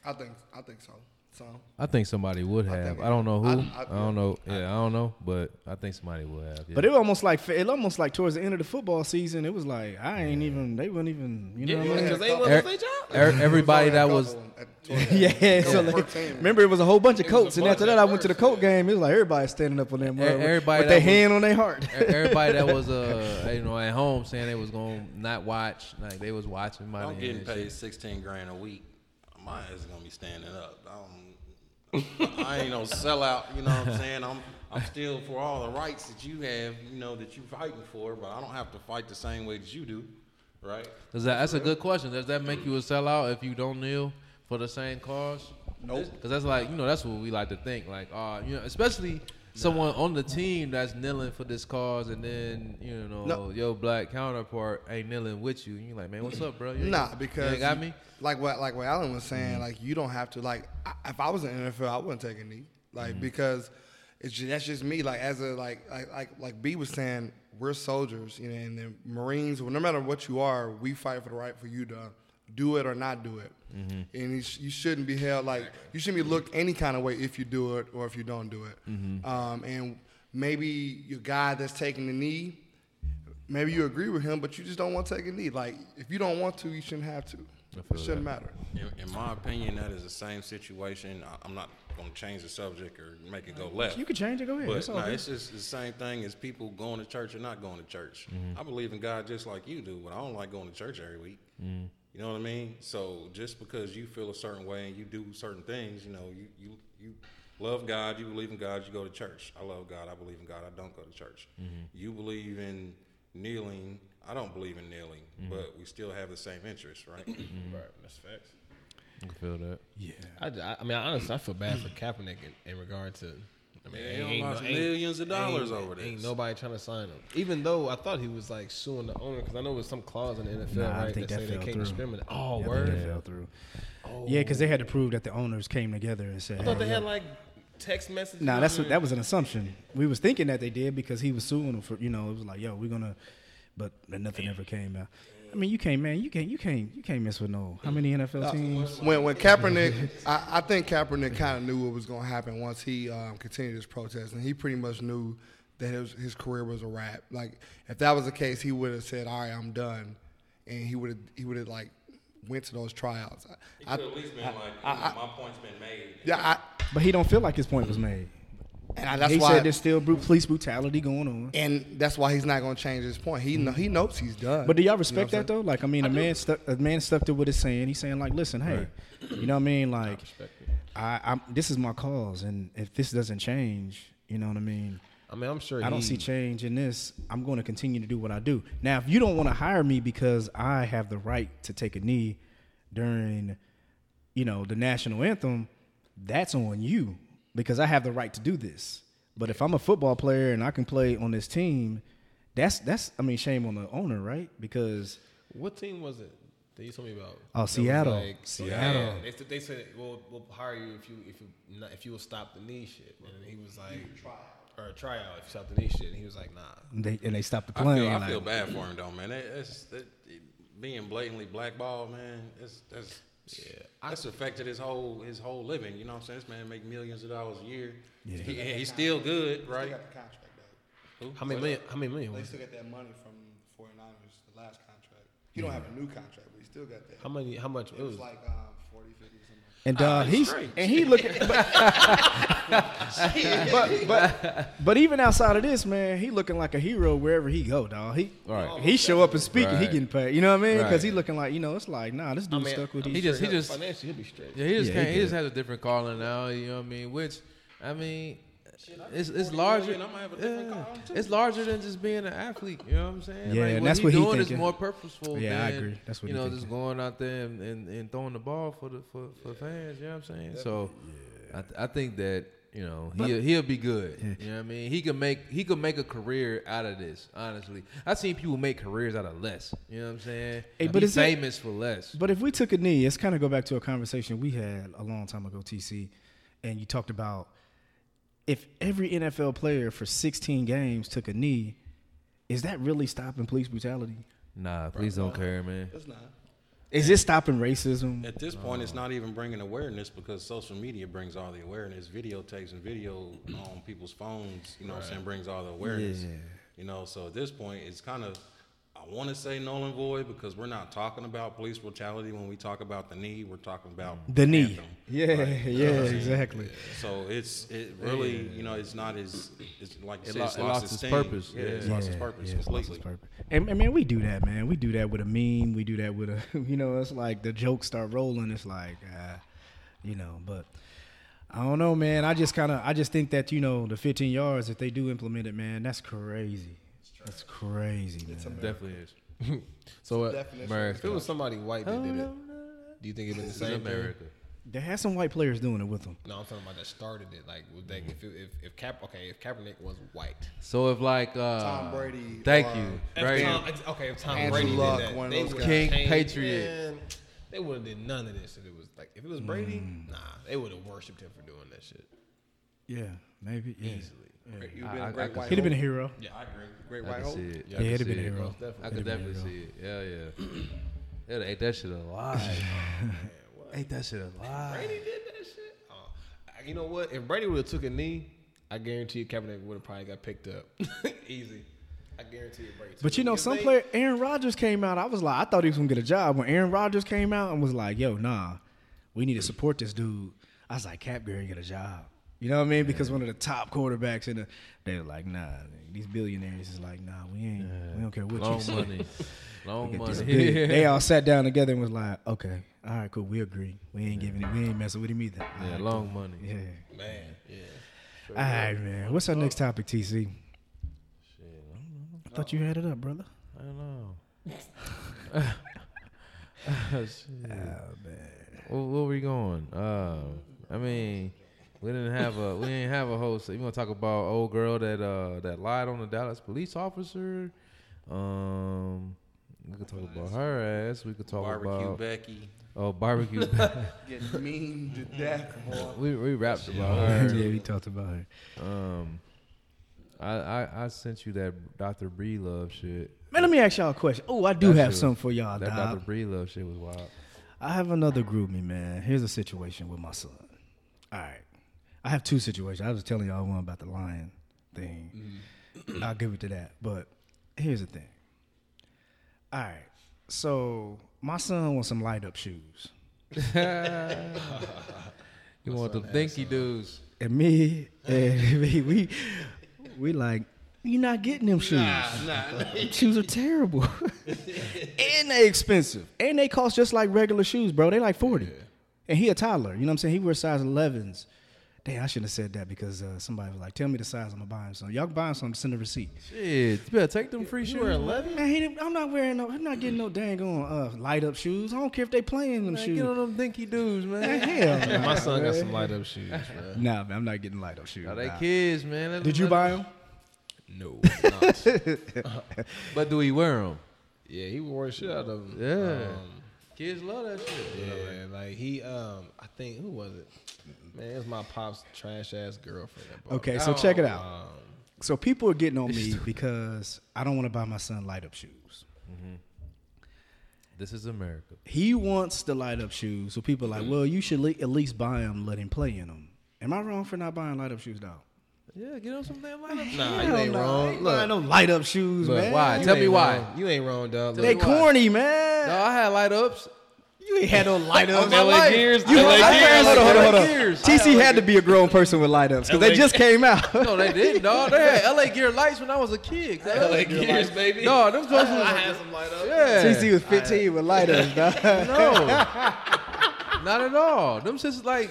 I think I think so. So I think somebody would I have. think- I don't know who. I- I, I- don't know. Yeah, I don't know, but I think somebody would have. Yeah. But it was almost like it almost like towards the end of the football season, it was like I ain't even they wouldn't even you know what I mean? because they want Er- their job. er- everybody that was (laughs) Yeah, so like, remember it was a whole bunch of It coats, and after at that I went to the first, coat yeah. game. It was like everybody standing up on them, E- everybody with that their was- hand on their heart. Everybody that was uh (laughs) you know at home saying they was gonna not watch like they was watching my I'm getting paid sixteen grand a week. My ass is gonna be standing up. I'm, I ain't no sellout. You know what I'm saying? I'm I'm still for all the rights that you have. You know that you're fighting for, but I don't have to fight the same way that you do, right? Does that, that's a good question. Does that make you a sellout if you don't kneel for the same cause? Nope. Because that's like you know that's what we like to think. Like, uh, you know, especially someone on the team that's kneeling for this cause, and then you know No. your black counterpart ain't kneeling with you. And you like, man, what's up, bro? You Nah, because ain't got me. Like what like what Alan was saying, mm-hmm. like you don't have to like I, if I was in NFL, I wouldn't take a knee. Like mm-hmm. because it's just, that's just me. Like as a like like like like B was saying, we're soldiers, you know, and the Marines. Well, no matter what you are, we fight for the right for you to do it or not do it. And you, sh- you shouldn't be held like you shouldn't be looked any kind of way if you do it or if you don't do it. Um, and maybe your guy that's taking the knee, maybe you agree with him, but you just don't want to take a knee. Like if you don't want to, you shouldn't have to. It shouldn't matter. In, in my opinion, that is the same situation. I, I'm not gonna change the subject or make it go left. You can change it. Go ahead. But It's all no, good. it's just the same thing as people going to church or not going to church. Mm-hmm. I believe in God just like you do, but I don't like going to church every week. Mm-hmm. You know what I mean? So just because you feel a certain way and you do certain things, you know, you you you love God, you believe in God, you go to church. I love God, I believe in God, I don't go to church. Mm-hmm. You believe in kneeling, I don't believe in kneeling, Mm-hmm. but we still have the same interests, right? (coughs) Right, that's facts. I feel that. yeah. I, I, I mean, honestly, I feel bad for Kaepernick in, in regard to. I mean, Yeah, ain't- he ain't lost no- millions of dollars over over Ain't nobody trying to sign him. Even though I thought he was like suing the owner because I know there's some clause in the NFL Nah, I right think that, that say they can't through. discriminate. Oh, Yeah, I oh, word. that fell through. Oh. Yeah, because they had to prove that the owners came together and said. I thought hey, they yo. had like text messages. Nah, that's what, that was an assumption. We was thinking that they did because he was suing them for you know it was like yo we're gonna, but nothing ever came out. I mean you can't man you can't you can't you can't mess with no how many NFL teams. When when Kaepernick, I, I think Kaepernick kind of knew what was going to happen once he um, continued his protest, and he pretty much knew that his his career was a wrap. Like if that was the case, he would have said, "All right, I'm done," and he would have he would have like went to those tryouts. He I, could at least been like, I- I- my point's been made. yeah, I, But he don't feel like his point was made. And I, that's he why said there's still police brutality going on. and that's why he's not going to change his point. He know, he knows he's done. But do y'all You know respect that though? Like I mean, a man stuck a man stuck to what he's saying. He's saying like, listen, hey, you know what I mean? Like, I, I'm this is my cause, and if this doesn't change, you know what I mean? I mean, I'm sure. I don't see change in this. I'm going to continue to do what I do. Now, if you don't want to hire me because I have the right to take a knee during, you know, the national anthem, that's on you because I have the right to do this. But if I'm a football player and I can play on this team, that's that's I mean, shame on the owner, right? Because What team was it that you told me about? Oh, That Seattle. Like, Seattle. Yeah, they, said- they said, "We'll we'll hire you if you if you not, if you will stop the knee shit." And he was like, "Or a tryout if you stop the knee shit." And he was like, "Nah." they and they stopped the I playing. feel, I like- feel bad for him though, man. It, it's that, it, being blatantly blackballed, man. It's that's yeah. That's affected his whole his whole living. You know what I'm saying? This man make millions of dollars a year. Yeah. He, he's still good, right? got the contract, How many million? How many million? They still it? got that money from the 49ers, the last contract. He don't have a new contract, but he still got that. How many? How much? It was like um, 40, 50, something. And uh, he's and he looking, (laughs) but, but but even outside of this, man, he looking like a hero wherever he go, dog. He Right. he show up and speak, and he getting paid. You know what I mean? Because Right. he looking like you know, it's like nah, this dude I mean, stuck with I'm these. He just- he just- financially, he'll be straight. Yeah, he just Yeah, he he, just has a different calling now. You know what I mean? Which I mean, it's it's larger. million, I'ma have a different yeah, it's larger than just being an athlete. You know what I'm saying? Yeah, like, and what that's he what he doing is more purposeful. Yeah, I agree. That's what you know, thinking. just going out there and, and, and throwing the ball for the for, for fans. You know what I'm saying? So, I, th- I think that you know he'll he'll be good. You know what I mean? He could make he could make a career out of this. Honestly, I've seen people make careers out of less. You know what I'm saying? Hey, Be but is it- famous for less. But if we took a knee, it's kind of go back to a conversation we had a long time ago, TC, and you talked about if every NFL player for 16 games took a knee, is that really stopping police brutality? Nah, please don't care, man. It's not. Is it stopping racism? At this point, it's not even bringing awareness because social media brings all the awareness. Videotapes and video on people's phones, you know what I'm saying, brings all the awareness. Yeah. You know, so at this point, it's kind of, I want to say null and void because we're not talking about police brutality when we talk about the knee. We're talking about The knee. Yeah, Right. yeah, You know what I'm saying? exactly. So it's it really, you know, it's not as it's like you It said, lo- it's it lost, lost its its purpose. Yeah, it's Yeah. lost its purpose yeah, it's lost completely. its purpose. And, and man, we do that, man. We do that with a meme. We do that with a, (laughs) you know, it's like the jokes start rolling. It's like, uh, you know, but I don't know, man. I just kind of, I just think that you know, the 15 yards, if they do implement it, man, that's crazy. That's crazy, man. (laughs) It's Definitely is. So uh, Definition. America. if it was somebody white that did it, do you think it'd be the same thing? America. They had some white players doing it with them. No, I'm talking about that started it. Like, would they, if, it, if if Cap, okay, if Kaepernick was white, So if like uh, Tom Brady thank or- you, If right? Tom- ex- okay, if Tom Andrew Brady Luck, did that, one of they those would've guys. King changed- Patriot. Man, they would have did none of this if it was like if it was Brady. Nah, they would have worshipped him for doing that shit Yeah, maybe. Yeah. easily. You've been I- a I great could- white He'd have been a hero. Yeah, I agree. Great I white can hope. see it. Yeah, I can it'd have been a hero. I could It'd have been a definitely see it. Yeah, yeah. They'd have ate that shit alive. ate that shit alive. Brady did that shit. Oh, you know what? If Brady would have took a knee, I guarantee you Kaepernick would have probably got picked up (laughs) easy. I guarantee you Brady. took But you know, knee. some they- player, Aaron Rodgers came out. I was like, I thought he was gonna get a job. When Aaron Rodgers came out and was like, "Yo, nah, we need to support this dude," I was like, "Cap Gary get a job." You know what I mean? Because one of the top quarterbacks in the, they were like, "Nah, these billionaires is like, nah, we ain't, we don't care what you Long say." money. (laughs) Long money. billion. (laughs) they all sat down together and was like, "Okay, all right, cool, we agree. We ain't giving it. We ain't messing with him either." All Yeah, right, long cool. money. Yeah. man, yeah. All right, man. What's our next topic, TC? I thought you had it up, brother. I don't know. (laughs) Shit. Where, where we going? Uh, I mean, we didn't have a we didn't have a host. You want to talk about old girl that uh that lied on the Dallas police officer? Um, we could talk about her ass. We could talk Barbecue about Becky. oh barbecue. (laughs) Getting mean to death, boy. we we rapped about her. yeah, we talked about it. Um, I, I I sent you that Dr. Bree love shit. Man, let me ask y'all a question. Oh, I do That have shit was- something for y'all, That dog. Dr. Bree love shit was wild. I have another group me, man. Here's a situation with my son. All right. I have two situations. I was telling y'all one about the lion thing. I'll give it to that. But here's the thing. All right. So my son wants some light up shoes. (laughs) You want the thinky dudes. And me and me, we we like, you're not getting them shoes. (laughs) shoes are terrible. (laughs) and they expensive. And they cost just like regular shoes, bro. They like 40. And he a toddler. You know what I'm saying? He wears size 11s. Damn, I shouldn't have said that because uh, somebody was like, tell me the size I'm going to buy him some. Y'all can buy him some, send a receipt. Shit, you better take them free shoes. were man. 11? Man, he didn't, I'm not wearing no, I'm not getting no dang on uh, light up shoes. I don't care if they playing them Man, shoes. Get on them dinky dudes, Man, man. hell, (laughs) Man, man. my son got some light up shoes, man. Nah, man, I'm not getting light up shoes. Are they Nah. kids, man. Let Did them- you buy them- them? No, (laughs) not. (laughs) But do he wear them? yeah, he wore the shit out of them. Yeah. Um, Kids love that shit. Yeah, like he, um, I think who was it? Man, it's my pop's trash ass girlfriend. That Okay, so check it out. Um, So people are getting on me because I don't want to buy my son light up shoes. This is America. He wants the light up shoes, so people are like, well, you should le- at least buy him, let him play in them. Am I wrong for not buying light up shoes, dog? Yeah, get on some damn light up. Nah, you ain't nah, I wrong. ain't Look, buying no light up shoes, look, man. why? you Tell me why. wrong. You ain't wrong, dog. They Look, why. corny, man. No, I had light ups. You ain't had no light ups. LA life. Gears, You- LA Gears. had Hold on, hold on, hold on. Gears. TC had to be a grown person with light ups because they just came out. No, they didn't, dog. They had LA Gear lights when I was a kid. LA Gears, baby. No, them joints was. I had some light up. Yeah. TC was 15 with light ups, dog. No, not at all. Them shits like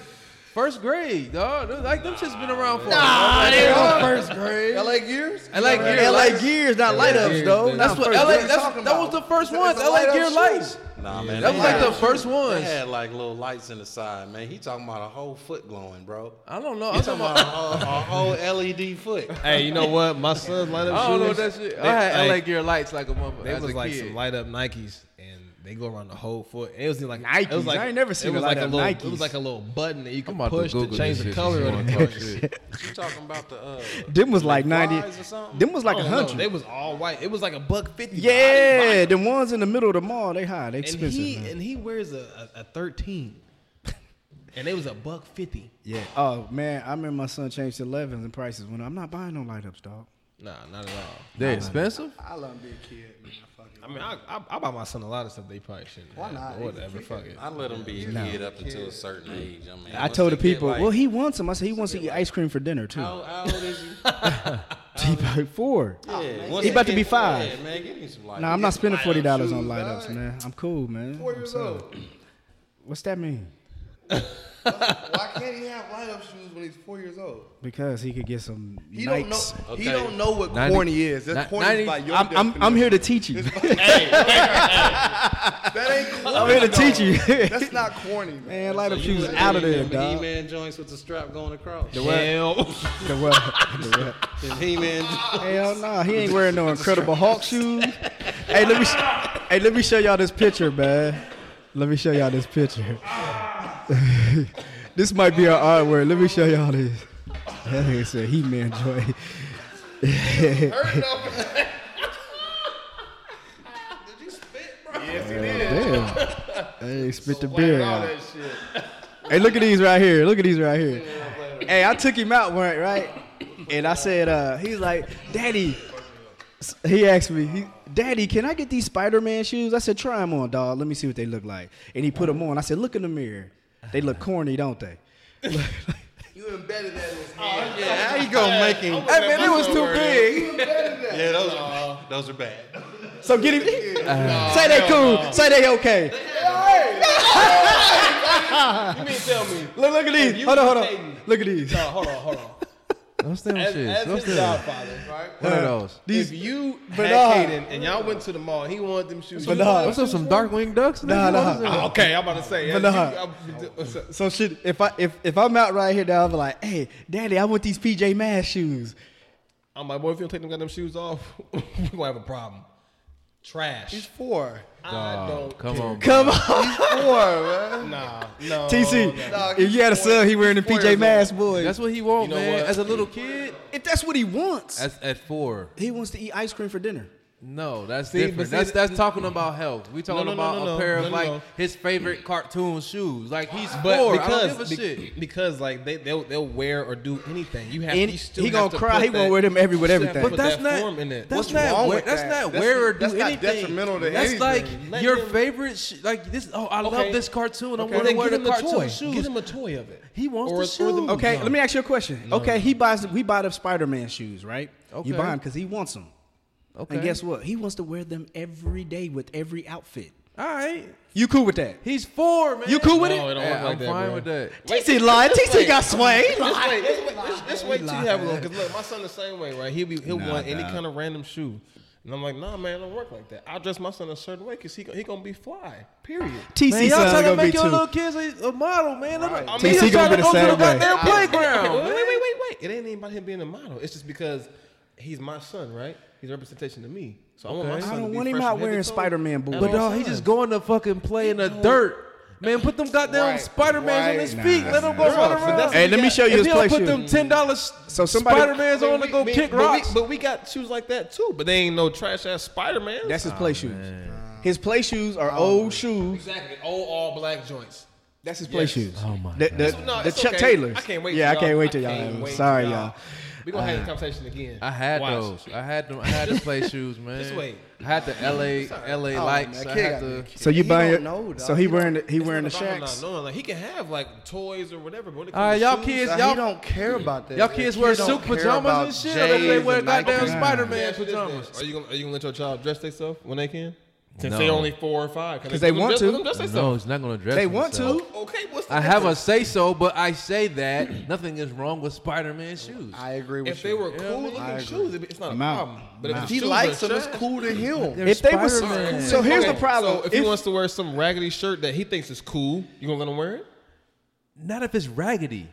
first grade, dog. Like them shits been around for. Nah, they long was first grade. LA Gears? LA Gear LA. Gears, not light ups, though. That's what LA. grade. That's, talking that was the first It's ones. LA Gear lights. Nah, man. That was like the first ones. They had like little lights in the side, man. He talking about a whole foot glowing, bro. I don't know. He I'm talking talking about about. a, whole, a whole LED foot. (laughs) Hey, you know what? My son's light up I don't know what that shit. They- I had like, LA Gear lights like a motherfucker. They as was a like kid. some light up Nikes, and they go around the whole foot. It was like Nikes? It was like, I ain't never seen it was like a light-up little. Nikes. It was like a little button that you I'm could about to push to, change the color since of you the wanna shit. (laughs) You talking about the uh Them was like 90. flies or? Them was like I a don't hundred. They was all white. It was like a buck fifty. Yeah, the ones in the middle of the mall, they high, they and expensive. he and he wears a, a, a thirteen, (laughs) and it was a buck fifty. yeah. Oh man, I remember my son changed to 11s and prices when I'm not buying no light ups, dog. Nah, not at all. They expensive. I love being a kid, man. Fuck it. I mean, I, I, I buy my son a lot of stuff they probably shouldn't. Why have, not? but Whatever. kid. Fuck it. I let him be a kid up until a certain age. I mean, I once told the they get, people, like- well, he wants them. I said he wants to eat ice cream for dinner too. How, how old is he? (laughs) He about four. Yeah, oh, He about to be five. Yeah, man, get him some light. Nah, I'm not spending forty dollars on shoes, light-ups, man. I'm cool, man. Four I'm years sorry. old. What's that mean? Why can't he have light up shoes when he's four years old? Because he could get some He don't know. Nikes. He Okay. don't know what 90 corny is. That's corny 90 by your I'm, I'm, I'm here to teach you. (laughs) That ain't corny. I'm here to teach you. That's not corny, man. man, light So up shoes out of them there, He-Man joints with the strap going across. Hell, The what? The what? (laughs) He man. Hell no, he ain't wearing no Incredible Hulk shoes. hey, let me, sh- hey, let me show y'all this picture, man. Let me show y'all this picture. (laughs) this might be our artwork. Let me show y'all this. That nigga said he man joy. (laughs) Damn. Hey, spit the beer out. Hey, look at these right here. Look at these right here. Hey, I took him out one right, and I said, uh, he's like, Daddy. He asked me, he, Daddy, can I get these Spider-Man shoes? I said, try them on, dog. Let me see what they look like. And he put them on. I said, look in the mirror. They look corny, don't they? (laughs) You embedded that in his hand. Oh, yeah, how you gonna make him? Hey man, it was too big. Yeah, those are those are bad. So get him. say they cool. Say they okay. (laughs) you mean tell me? Look, look at these. Hold on, hold on. Look at these. No, hold on, hold on. What's them As, shit? as What's his them? godfather, right? What are those? if you But had nah. Caden and y'all went to the mall, he wanted them shoes. But nah. What's up? Some dark wing ducks? Nah, nigga? nah. What is Ah, okay, I'm about to say. But you- nah. I'm- So shit, if I if if I'm out right here now, I'm like, hey, Daddy, I want these PJ Masks shoes. I'm like, boy, if you don't take them goddamn shoes off, (laughs) we're gonna have a problem. Trash. He's four. I don't Come care. on, bro. Come on, Four, man. Nah, no. TC. no. If you had a son, he wearing the four PJ years Masks, boy. That's what he want, You know man. what? As a little kid, if that's what he wants. at, at four. he wants to eat ice cream for dinner. No, that's See, different. see, that's that's talking about health. We talking no, no, about no, a pair of like his favorite cartoon shoes. Like he's But four. because I don't give a be- shit. because like they they'll they'll wear or do anything. You have And you still he gonna to cry. He gonna wear them every with you have to everything. But that's that not that's What's not wear, that's that? not wear or do that's not anything. detrimental to that's anything. like Let your him- favorite. Sh- like this. Oh, I love this cartoon. I want to wear give the cartoon toy. shoes. Get him a toy of it. He wants the shoes. Okay, let me ask you a question. Okay, he buys we buy the Spider Man shoes, right? Okay. You buy them because he wants them. Okay. And guess what? He wants to wear them every day with every outfit. All right. You cool with that? He's four, man. You cool with No, it? it don't Yeah, work like I'm that, fine bro. with that. TC lying. TC got sway. He Just lying. wait, just wait, just, just wait till you have a little. Cause look, my son the same way, right? He'll be he'll want any kind of random shoe, and I'm like, nah, man, it don't work like that. I'll dress my son a certain way, cause he he gonna be fly. Period. TC Man, y'all trying to make your too. little kids a, a model, man. Look, Right. I TC mean, he's gonna trying be to the go to same the way. goddamn playground. Wait, (laughs) wait, wait, wait, wait. It ain't even about him being a model. It's just because he's my son, right? He's a representation to me. So I want my son I to don't be want him fresh out from head to wearing toe Spider-Man boots. But all dog, he times. just going to fucking play in the dirt. Man, put them goddamn Right, Spider Mans on right. his Nah, feet. Let him go Bro, run but around. Hey, let me show you if his he play don't put shoe. them ten dollars So somebody- Spider Mans on to go We- kick but we- rocks. But we got shoes like that too. But they ain't no trash ass Spider Man. That's his play shoes. His play shoes are oh, old shoes. exactly old all black joints. That's his play Yes. shoes. Oh my the, the, No, the it's Chuck okay. Taylors. I can't wait Yeah, till I can't y'all- wait till I y'all. can't have them. wait Sorry, till y'all. y'all- We gonna have this conversation again. I had Watch. those. I had them. I had the play shoes, man. Just wait. I had the LA LA Oh, lights. man, I had the. So you He buying it? know, so he He wearing the, he It's wearing the not about him shacks. Not knowing. Like he can have like toys or whatever. But when it comes to y'all shoes, kids, Nah, y'all he don't care about that. Y'all kids wear don't suit pajamas and shit. Or they wear goddamn Spider Let me Man ask you this then. pajamas. Are you gonna are you gonna let your child dress themselves when they can? Since No. they only four or five, 'Cause they want to. Dress No, themselves. it's not gonna dress. They want themselves. to. Okay, what's the I have a say so, but I say that nothing is wrong with Spider Man shoes. I agree with If you. If they were Yeah, cool looking I shoes, it's not a I'm out. problem. But I'm if he likes them, it's cool to him. They're If they was so here's the problem. So if, he wants to wear some raggedy shirt that he thinks is cool, you gonna let him wear it? Not if it's raggedy.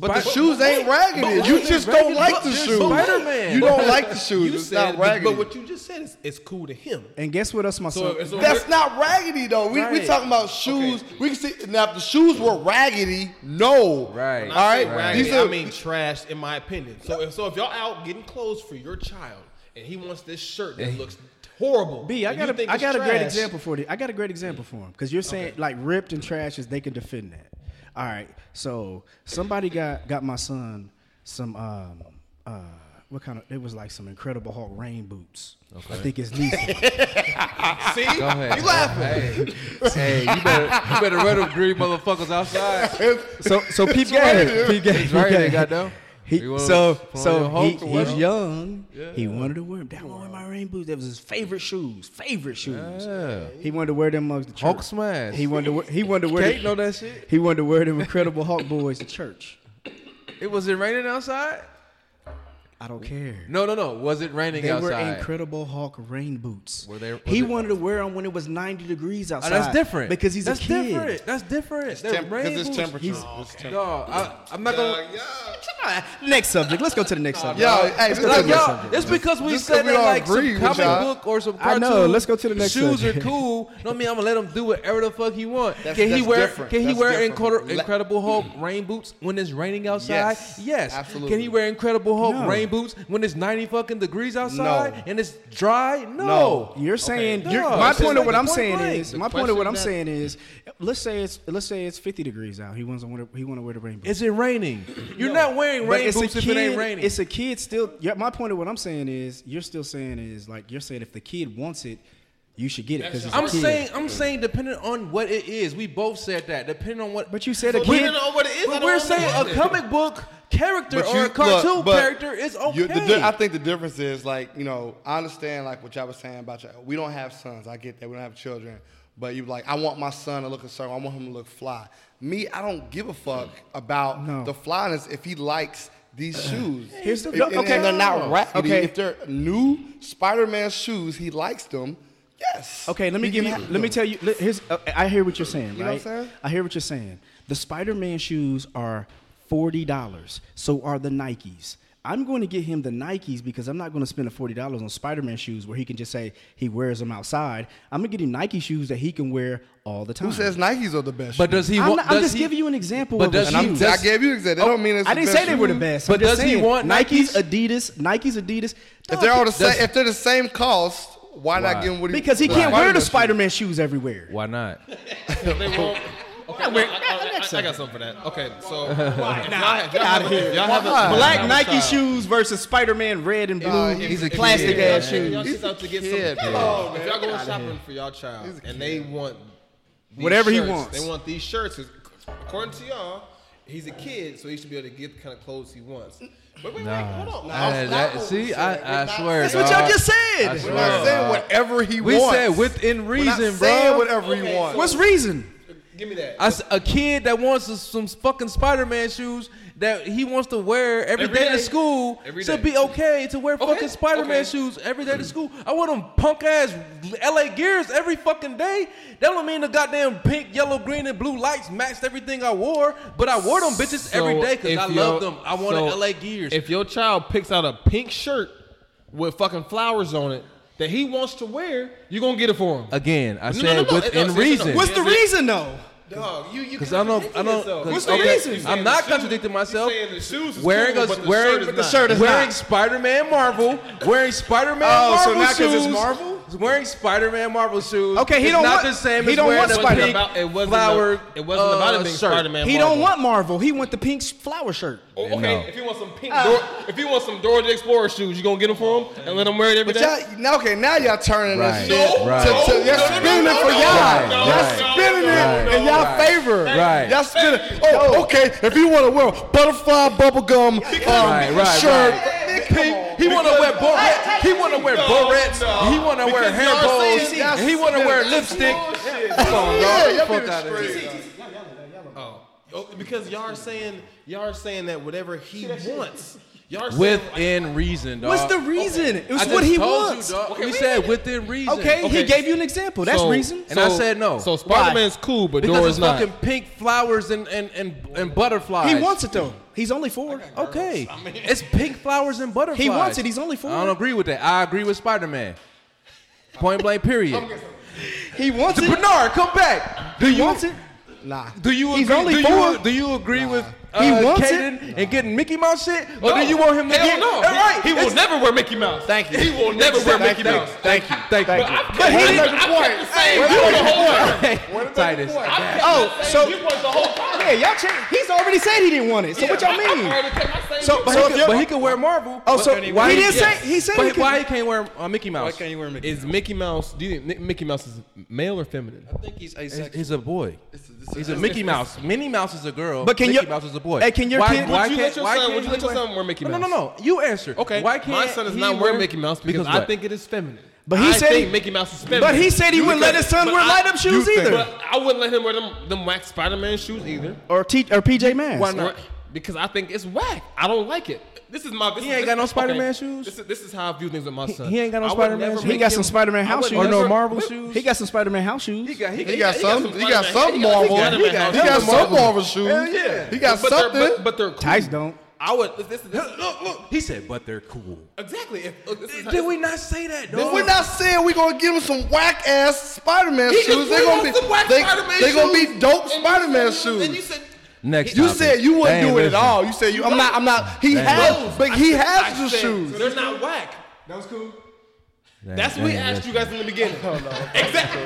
But the shoes ain't raggedy. but You just don't like the shoes. Spider-Man. You don't like the shoes. You it's said, not but- raggedy. but what you just said is it's cool to him. and guess what else my So, son? so That's not raggedy though. We we talking about shoes. We can see now if the shoes were raggedy, no. Right. All right. I right. raggedy, These are- I mean trash, in my opinion. So, if, so if y'all out getting clothes for your child and he wants this shirt that looks horrible, B, I and you got a, think I got a great example for you. I got a great example for him because you're saying like ripped and trash is they can defend that. All right, so somebody got got my son some um uh what kind of it was like some Incredible Hulk rain boots. I think it's neat. (laughs) See, Go ahead. you laughing? Hey, hey, you better you better run them green motherfuckers outside. (laughs) so so peep game, peep game, It's right peep there, game. goddamn. He, wanna so so he, he's young. Yeah. He wanted to wear them. That one my rain boots. That was his favorite shoes. Favorite shoes. Yeah. He wanted to wear them mugs the church. Hulk smash. He wanted to wear, he wanted to wear Kate the- know that shit. He wanted to wear them Incredible Hulk boys to church. It was it raining outside? I don't care. No, no, no. Was it raining They were? Incredible Hulk rain boots. Were they- he it- wanted to wear them when it was 90 degrees Oh, outside. that's different. Because he's that's a kid. different. That's different. They're temp- 'cause rain it's boots. temperature. He's- It's temperature. Dog, I, I'm not gonna. Next subject. Let's go to the next subject. Yo, hey, let's go to Like, the next subject. it's because we Just said 'cause we that like agree some comic y'all. book or some cartoon. I know, let's go to the next subject. Shoes subject. are cool. No, I mean I'm gonna let him do whatever the fuck he want. That's- can he that's wear? different. Can he wear different. Incredible, Let- Incredible Hulk rain boots when it's raining outside? Yes, absolutely. Can he wear Incredible Hulk No. Rain boots when it's 90 fucking degrees outside No. and it's dry? No. No. You're saying Okay. you're, No, my it's point just of what I'm point saying blank. is The my point of what I'm question saying is let's say it's let's say it's 50 degrees out. He wants to wear he want to wear the rain boots. Is it raining? (clears throat) You're not wearing rain it's a boots kid. if it ain't raining. It's a kid still. Yeah, my point of what I'm saying is you're still saying is like you're saying if the kid wants it, you should get it because I'm a kid. saying, I'm saying, depending on what it is, we both said that. Depending on what, But you said a So we kid. don't know what it is. But we're saying a comic book character But or a cartoon look, but character is okay. the di- I think the difference is like you know I understand like what y'all was saying about y'all. We don't have sons. I get that. We don't have children. But you like I want my son to look a certain. I want him to look fly. Me, I don't give a fuck about No. the flyness if he likes these shoes. Here's the- and, and- okay. and they're not raggedy. Okay. If they're new Spider-Man shoes, he likes them. Yes. Okay, let me He give you. have Let me tell you. Here's. Uh, I hear what you're saying, right? You know what I'm saying? I hear what you're saying. The Spider-Man shoes are forty dollars. So are the Nikes. I'm going to get him the Nikes because I'm not going to spend the forty dollars on Spider-Man shoes where he can just say he wears them outside. I'm gonna get him Nike shoes that he can wear all the time. Who says Nikes are the best? But does he I'm, want? not- I'm just he- giving you an example But of does and I'm, he- does- I gave you an example. That don't oh, mean it's I the didn't best say they were the shoe. best. But I'm just does he want Nikes, Nikes? Adidas, Nikes, Adidas? If they're all the Does- same, if they're the same cost, why, Why? not give him what he? Wants? Because he can't wear the shoes? Spider-Man shoes everywhere. Why not? (laughs) They won't. I, I, I, I got something for that. Okay, so (laughs) if y'all, if y'all have, if y'all have a, Black have Nike shoes versus Spider-Man red and blue. Nah, He's a plastic kid, ass man. shoes. Y'all sit out to get kid, some. man. if y'all going shopping for y'all child and they want these Whatever he wants. they want these shirts. According to y'all, he's a kid, so he should be able to get the kind of clothes he wants. But wait, wait, hold on. Uh, that- see, I, I swear. That's what y'all dog. just I said. We're not saying whatever he We wants. We said within reason, We're not reason, saying bro. whatever he wants. so- What's reason? Give me that. I s- a kid that wants s- some fucking Spider-Man shoes that he wants to wear every Every day, day. to school Every should be okay to wear fucking Spider-Man okay. shoes every day to school. I wear them punk ass LA Gears every fucking day. That don't mean the goddamn pink, yellow, green, and blue lights matched everything I wore, but I wore them bitches every day because I love them. I wanted so LA Gears. If your child picks out a pink shirt with fucking flowers on it that he wants to wear, you're gonna get it for him. Again, I No, no, said no, no, within no, no, reason. no. What's the reason though? Dog, you you Because I don't, I don't. 'cause- What's the okay, reason? I'm not contradicting myself. saying the shoes is wearing cool, a but the wearing shirt is but shirt is wearing. Spider-Man Marvel, wearing Spider-Man Oh, Marvel so not because shoes. it's Marvel? Wearing Spider-Man Marvel shoes. Okay, he is don't not want- the same he as don't want Spider- pink About- it wasn't flower. about- it wasn't about uh, it being shirt. Spider-Man. He Marvel. don't want Marvel. He want the pink flower shirt. Oh, okay, No. if you want some pink, Dor- if you want some Dora the Explorer shoes, you gonna get them for him and let him wear it every But day. y'all, now, okay, now y'all turning Right. this shit No, right. to, to, y'all no, no, spinning no, it for no, y'all. right, y'all right, spinning it in y'all right, favor. right. Y'all spinning. Oh, okay. If you want to wear a butterfly bubblegum um, Right, right, shirt, Pink. He want to wear barrettes. He want to wear barrettes. He want to wear hair bows. He want to wear lipstick. Come on, dog. y'all Fuck being out of here. Oh, oh, because y'all are saying y'all are saying that whatever he wants, y'all are saying Within reason, dog. What's the reason? It was I what he wants. You, dog. we said within reason. Okay, he gave you an example. That's So- reason. And I said no. So Spider Man's cool, but Because Dora's it's not. fucking pink flowers and and and, and butterflies. He wants it though. He's only four. Okay, (laughs) it's pink flowers and butterflies. He wants it. He's only four. I don't agree with that. I agree with Spider Man. (laughs) Point blank. Period. He wants it. Bernard, come back. Do He you wants it. Nah. Do you He's agree? only do four. You, do you agree with uh, He wants Caden and getting Mickey Mouse shit, or do you want him to Hell get? no. All right, He will never wear Mickey Mouse. Thank you. He will never wear Mickey Mouse. Thank you. Thank you. But he didn't. I kept the same view the whole time. (laughs) Titus. Oh, so You was the whole time. yeah, y'all change. He's already said he didn't want it. So what y'all mean? I kept my same So. But, so he if could, but he could wear Marvel. oh, so But he didn't yes. say. He said But he could. why he can't wear uh, Mickey Mouse? Why can't you wear Mickey? Is Mickey Mouse? Do you think Mickey Mouse is male or feminine? I think he's He's, asexual. he's a boy. It's- He's a Mickey Mouse. Minnie Mouse is a girl. But can Mickey your- Mouse is a boy. Hey, can your why, kid- Why Would you can't? let your why son- can't would you let your wear- son wear Mickey No, no, no, no. You answer. Okay. Why can't my son is not wear wearing Mickey Mouse because, because I think it is feminine. But he I said think he- Mickey Mouse is feminine. But he said he wouldn't let his son wear I- light up shoes you either. But I wouldn't let him wear them them wax Spider Man shoes either. Or T or PJ Masks. Why not? Because I think it's whack. I don't like it. This is my. This He is, ain't got no Spider-Man shoes? This is, this is how I view things with my son. he ain't got no Spider-Man shoes? He make got some Spider-Man house shoes. Or no Marvel shoes? He got some Spider-Man house shoes. He got. He, He got some. He got some he got- he Marvel. He he got- got some Marvel shoes. Hell yeah. He got but they're- something. But, but they're cool. Tice don't. I would. This, this, Look, look. He said, but they're cool. exactly. If, look, this is Did we not say that, dog? We're not saying we're gonna give him some whack ass Spider-Man shoes. They're gonna be some they, Spider-Man they gonna shoes. be dope And you Spider-Man said- And you shoes. said Next You topic. said you They wouldn't ain't do it at all. You said you. I'm not. I'm not. He They ain't has, but he I has the said shoes. They're not whack. That was cool. They That's ain't- what we they ain't asked you guys in the beginning. Oh, (laughs) exactly.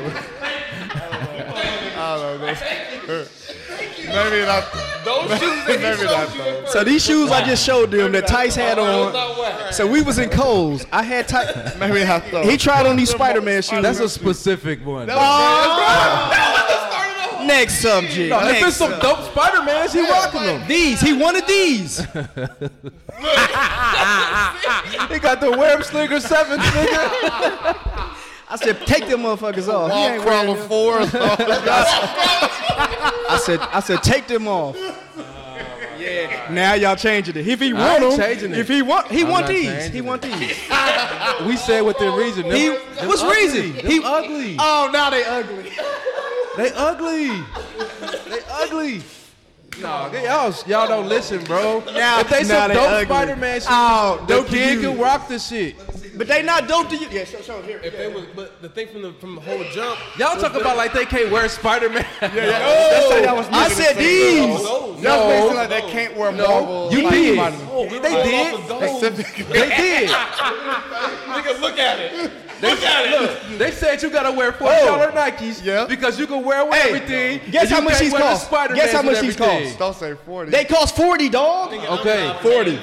I don't know. Maybe not. Those shoes that he Maybe showed not you. those. So these shoes I just showed them that Tice had oh, on. So we was in Kohl's. I had Tice. Maybe not those. He tried on these Spider-Man shoes. That's a specific one. Next subject. No, if it's some subject. dope Spider-Mans, he rocking them. These. He wanted these. (laughs) He got the web slinger sevens, nigga. I said, take them motherfuckers off. He Wall ain't wearing crawler them. four. (laughs) I said, I said, take them off. Yeah. Now y'all changing it. If he want them, if he want, he I'm want these. He want these. (laughs) we said within reason. Them, He, them what's ugly. reason? Them He ugly. Oh, now they ugly. They ugly. They ugly. No, y'all, y'all don't listen, bro. Now- if they now some they dope ugly. Spider-Man shit, oh, dope kid can rock this shit. But they not dope to you. Yeah, show, show here. If they was, but the thing from the from the whole jump, Y'all talk about like they can't wear Spider-Man. (laughs) (laughs) I said these. those. That's basically like they can't wear Marvel. You like, did. Spider-Man. Oh, we They did. off of those. They did. (laughs) Nigga, look at it. Look at it. They said you gotta wear forty oh. dollar Nikes Yeah. because you can wear Hey, everything. guess how much can't these cost? Spider-Mans Guess how much these everything. cost? Don't say forty. They cost forty, dog. Okay. Forty.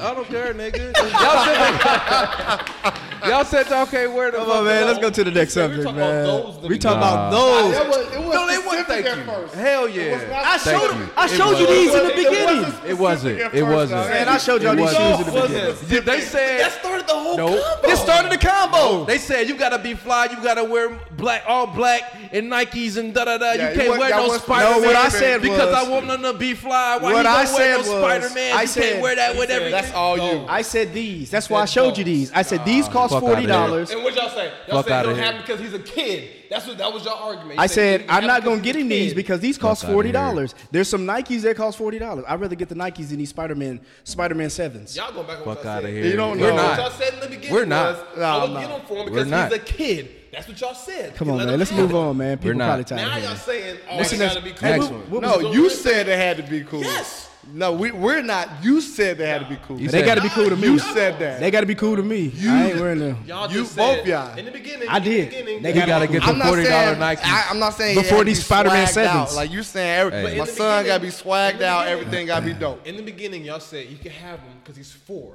I don't care, nigga. Y'all said, (laughs) y'all said y'all can't wear the. Come on, man. Let's go to the next said subject, talking man. We we talking about those. It was, it was No, they wasn't. Thank you. first. Hell yeah. I showed you. I showed you these in the beginning. It wasn't. It wasn't. dog. Man, I showed y'all these wasn't. shoes in the beginning. They said That started the whole Nope. combo. This started the combo. They said you gotta be fly, you gotta wear black, all black, and Nikes and da da da. Yeah, you you can't wear no want- Spider Man. No, what I said because I want them to be fly. Why What you I don't wear no said was- Spider Man? You can't wear that with everything. That's all you. I said these. That's why I showed you these. I said these cost fuck outta forty dollars. And what y'all say? Y'all Fuck said outta don't here. have because he's a kid. That's what that was your argument. You I said I'm not gonna get he's him these because these cost outta forty here. dollars. There's some Nikes that cost forty dollars. I'd rather get the Nikes than these Spider-Man Spider-Man sevens. Y'all going back on Fuck what y'all outta said. here. You don't We're know. What not. y'all said in the beginning We're not. was No, I would no. get him for him We're because not. he's a kid. That's what y'all said. Come You on, let man. him Let's have move it. on, man. People not. probably tired. Now of y'all hearing saying, oh, What's it the gotta next- be Hey, cool. what- what No, was- you said it had to be cool. Yes. No, we we're not. You said they had to be cool. they got to be cool to me. You said that. They got to be cool to me. I ain't wearing them. Y'all You- just both said, y'all. In the beginning, I in the did. beginning, They You gotta get I'm not $40 saying, Nikes. I, I'm not saying Before had to these be Spider-Man swagged out. sevens. Like you saying, every, Hey. my in the son got to be beginning- swagged the out. beginning- Everything got to be dope. In the beginning, y'all said you can have him because he's four.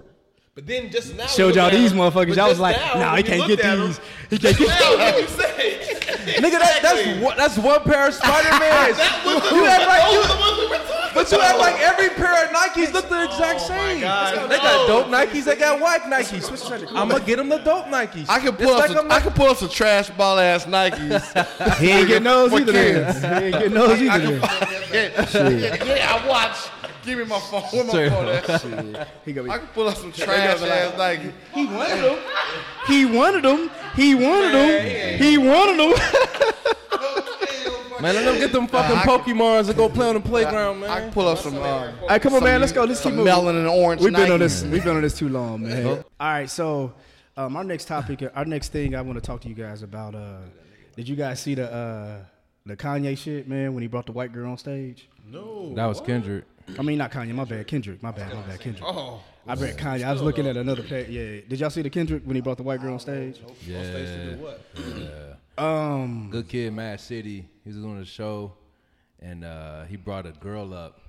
But then just now, Showed y'all look at these him- motherfuckers. but Y'all was like, now, nah, he can't get (laughs) at him, these. He can't get now, what you say? Nigga, that, that's one, that's one pair of Spider Mans. (laughs) That was the, you act like you, the ones we were talking but you about. act like every pair of Nikes look the oh exact Oh same. God, they got dope Nikes. They got white Nikes. I'm gonna get them the dope Nikes. I can It's pull up like some, I'm I not- can pull up some trash ball ass Nikes. (laughs) He ain't getting those either. kids. Then. He ain't getting those I either. can, then. yeah, yeah, yeah, I watch. Give me my phone. Where my Sorry. phone at? (laughs) He gonna be. I can pull up some trash ass Nikes. He wanted them. He wanted them. He wanted them. He wanted them. (laughs) Man, let them get them fucking I can- Pokemons and go play on the playground, man. I can pull up some. Uh, All right, come on, some- man. Let's go. Let's keep some moving. melon and orange. We've been on this. We've been on this too long, man. All right, so um, our next topic, our next thing, I want to talk to you guys about. Uh, did you guys see the uh, the Kanye shit, man? When he brought the white girl on stage. No, that was Kendrick. I mean, not Kanye. My bad, Kendrick. My bad. My bad, Kendrick. Oh, I read Kanye. I was looking at another page. Yeah. Did y'all see the Kendrick when he brought the white girl on stage? Yeah. what? Um. Good Kid, Mad City. He was doing a show, and uh, he brought a girl up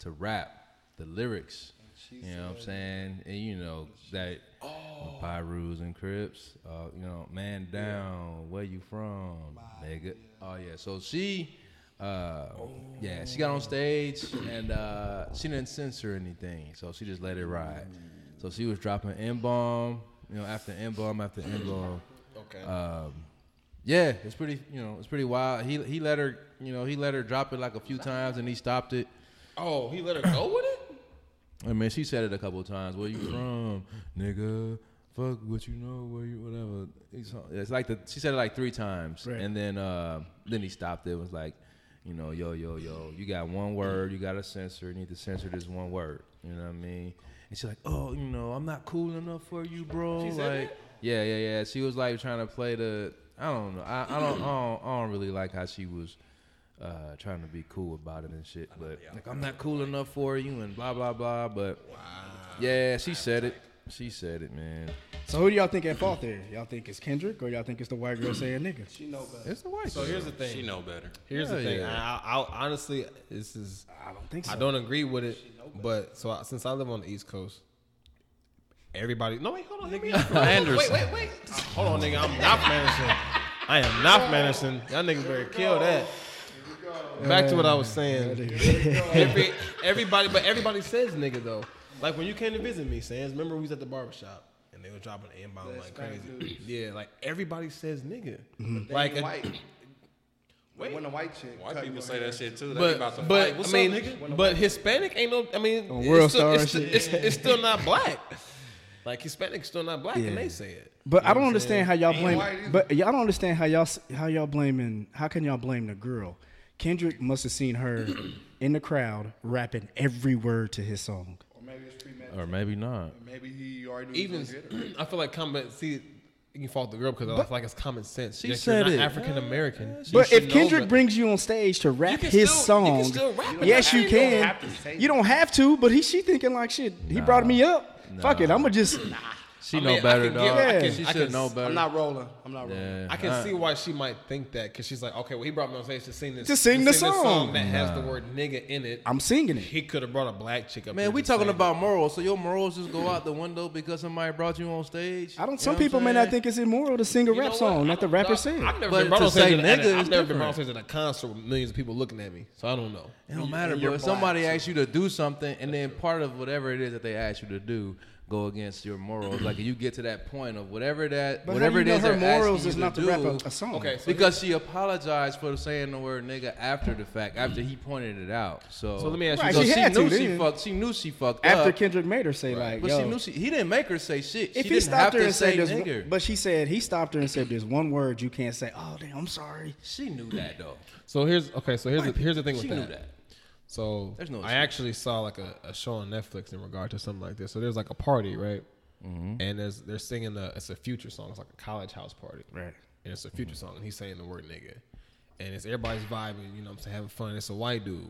to rap the lyrics. You know what I'm saying? And you know that oh. Pirus and Crips. Uh, you know, man down. Where you from, nigga? Oh yeah. So she, uh, yeah, she got on stage and uh, she didn't censor anything. So she just let it ride. So she was dropping N bomb. You know, after N bomb after N bomb. Okay. Um, yeah, it's pretty. You know, it's pretty wild. He he let her. You know, he let her drop it like a few times, and he stopped it. oh, he let her go with it. I mean, she said it a couple of times. Where you (clears throat) from, nigga? Fuck what you know, where you whatever. It's, it's like the she said it like three times, Right. and then uh, then he stopped it. It was like, you know, yo yo yo, you got one word, you got to censor. You need to censor this one word. You know what I mean? And she's like, oh, you know, I'm not cool enough for you, bro. She like, yeah, yeah, yeah. She was like trying to play the. I don't know. I, I don't. I don't. I don't really like how she was. Uh, trying to be cool about it and shit, but like I'm not cool enough for you and blah blah blah. But yeah, she said it. She said it, man. So who do y'all think at fault there? Y'all think it's Kendrick or y'all think it's the white girl saying nigga? She know better. It's the white. Girl. So here's the thing. She know better. Here's the thing. yeah. I, I, honestly, this is. I don't think so. I don't agree with it, but so I, since I live on the East Coast, everybody. No, wait, hold on, nigga. Anderson. Wait, wait, wait. Hold on, nigga. I'm not Anderson. I am not Anderson. Y'all niggas better kill that. Here we go. Back to what I was saying. Every, everybody, but everybody says nigga though. Like when you came to visit me, Sans. Remember we was at the barbershop and they were dropping an bomb like crazy. Yeah, like everybody says nigga. Mm-hmm. Like Like a- white. (clears throat) When the white chick. White people say hair. that shit too. They But about to but fight. What's I mean, up, nigga? but Hispanic ain't no. I mean, On it's World still, Star it's, shit. it's, it's still not (laughs) black. Like Hispanic's still not black, Yeah. and they say it. But I don't understand how y'all blame. white. But y'all don't understand how y'all how y'all blaming. How can y'all blame the girl? Kendrick must have seen her (clears throat) in the crowd rapping every word to his song. Or maybe it's premeditated. Or maybe not. Maybe he already knew Even was gonna get her. (clears throat) I feel like common. See, you can fault the girl because I feel like it's common sense. She Yes, said you're it. African American. But if Kendrick brings you on stage to rap can his still- you can song, still rap yes, you You don't can. have to You don't have to, but he she thinking like shit. He brought me up. Fuck it, I'm gonna just. She I know mean, I better, can dog. get- I can- she I should can- know better. I'm not rolling. I'm not rolling. Yeah. I can Uh, see why she might think that because she's like, okay, well, he brought me on stage to sing this, To sing the this song. that has the word nigga in it. I'm singing it. He could have brought a black chick up. Man, we talking sing. about morals, so your morals just go out the window because somebody brought you on stage. I don't. You Some people may not think it's immoral to sing a You rap song I that the rapper sing. I've never been brought to on stage at- I've never been brought on stage at a concert with millions of people looking at me, so I don't know. It don't matter, you're bro. If somebody asks you to do something, and then part of whatever it is that they ask you to do go against your morals, like you get to that point of whatever that, But whatever it is it do you know her morals is not to do, rap a, a song? Okay, so because she apologized for saying the word nigga after the fact, after he pointed it out. So, So let me ask you so she she, had to knew she fucked. She knew she fucked After up. Kendrick made her say like, but yo, she knew she, he didn't make her say shit. if she he didn't have stopped her and say said there's, nigger. one, but she said he stopped her and said there's one word you can't say. Oh damn, I'm sorry. she knew that though. So here's okay. So here's the, here's the thing with She that. knew that. So There's no I actually saw like a, a show on Netflix in regard to something like this. So there's like a party, right? Mm-hmm. And there's they're singing the it's a future song. It's like a college house party, Right. And it's a future song, and he's saying the word nigga, and it's everybody's vibing. You know, what I'm saying having fun. It's a white dude,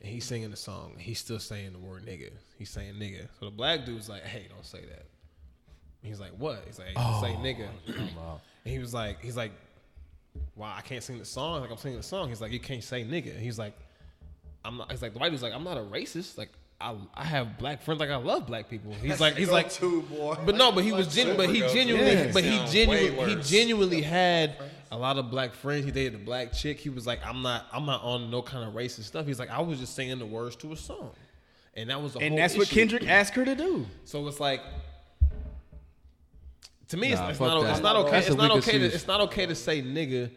and he's singing the song. He's still saying the word nigga. He's saying nigga. So the black dude's like, "Hey, don't say that." He's like, "What?" He's like, Oh. "Say nigga." And he was like, "He's like, wow, I can't sing the song? Like I'm singing the song." He's like, "You can't say nigga." He's like, "I'm not." He's like, the white dude's like, "I'm not a racist. Like I, I have black friends. Like I love black people." He's like, he's like, too, boy. but no, but he was genu- but he genuinely, Yeah. but he genuinely, he genuinely had a lot of black friends. He dated a black chick. He was like, I'm not, I'm not on no kind of racist stuff. He's like, I was just singing the words to a song, and that was the And whole that's what. Kendrick asked her to do. So it's like, to me, it's, Nah, it's fuck not, it's not okay. That's It's not okay. To, it's not okay to say nigga,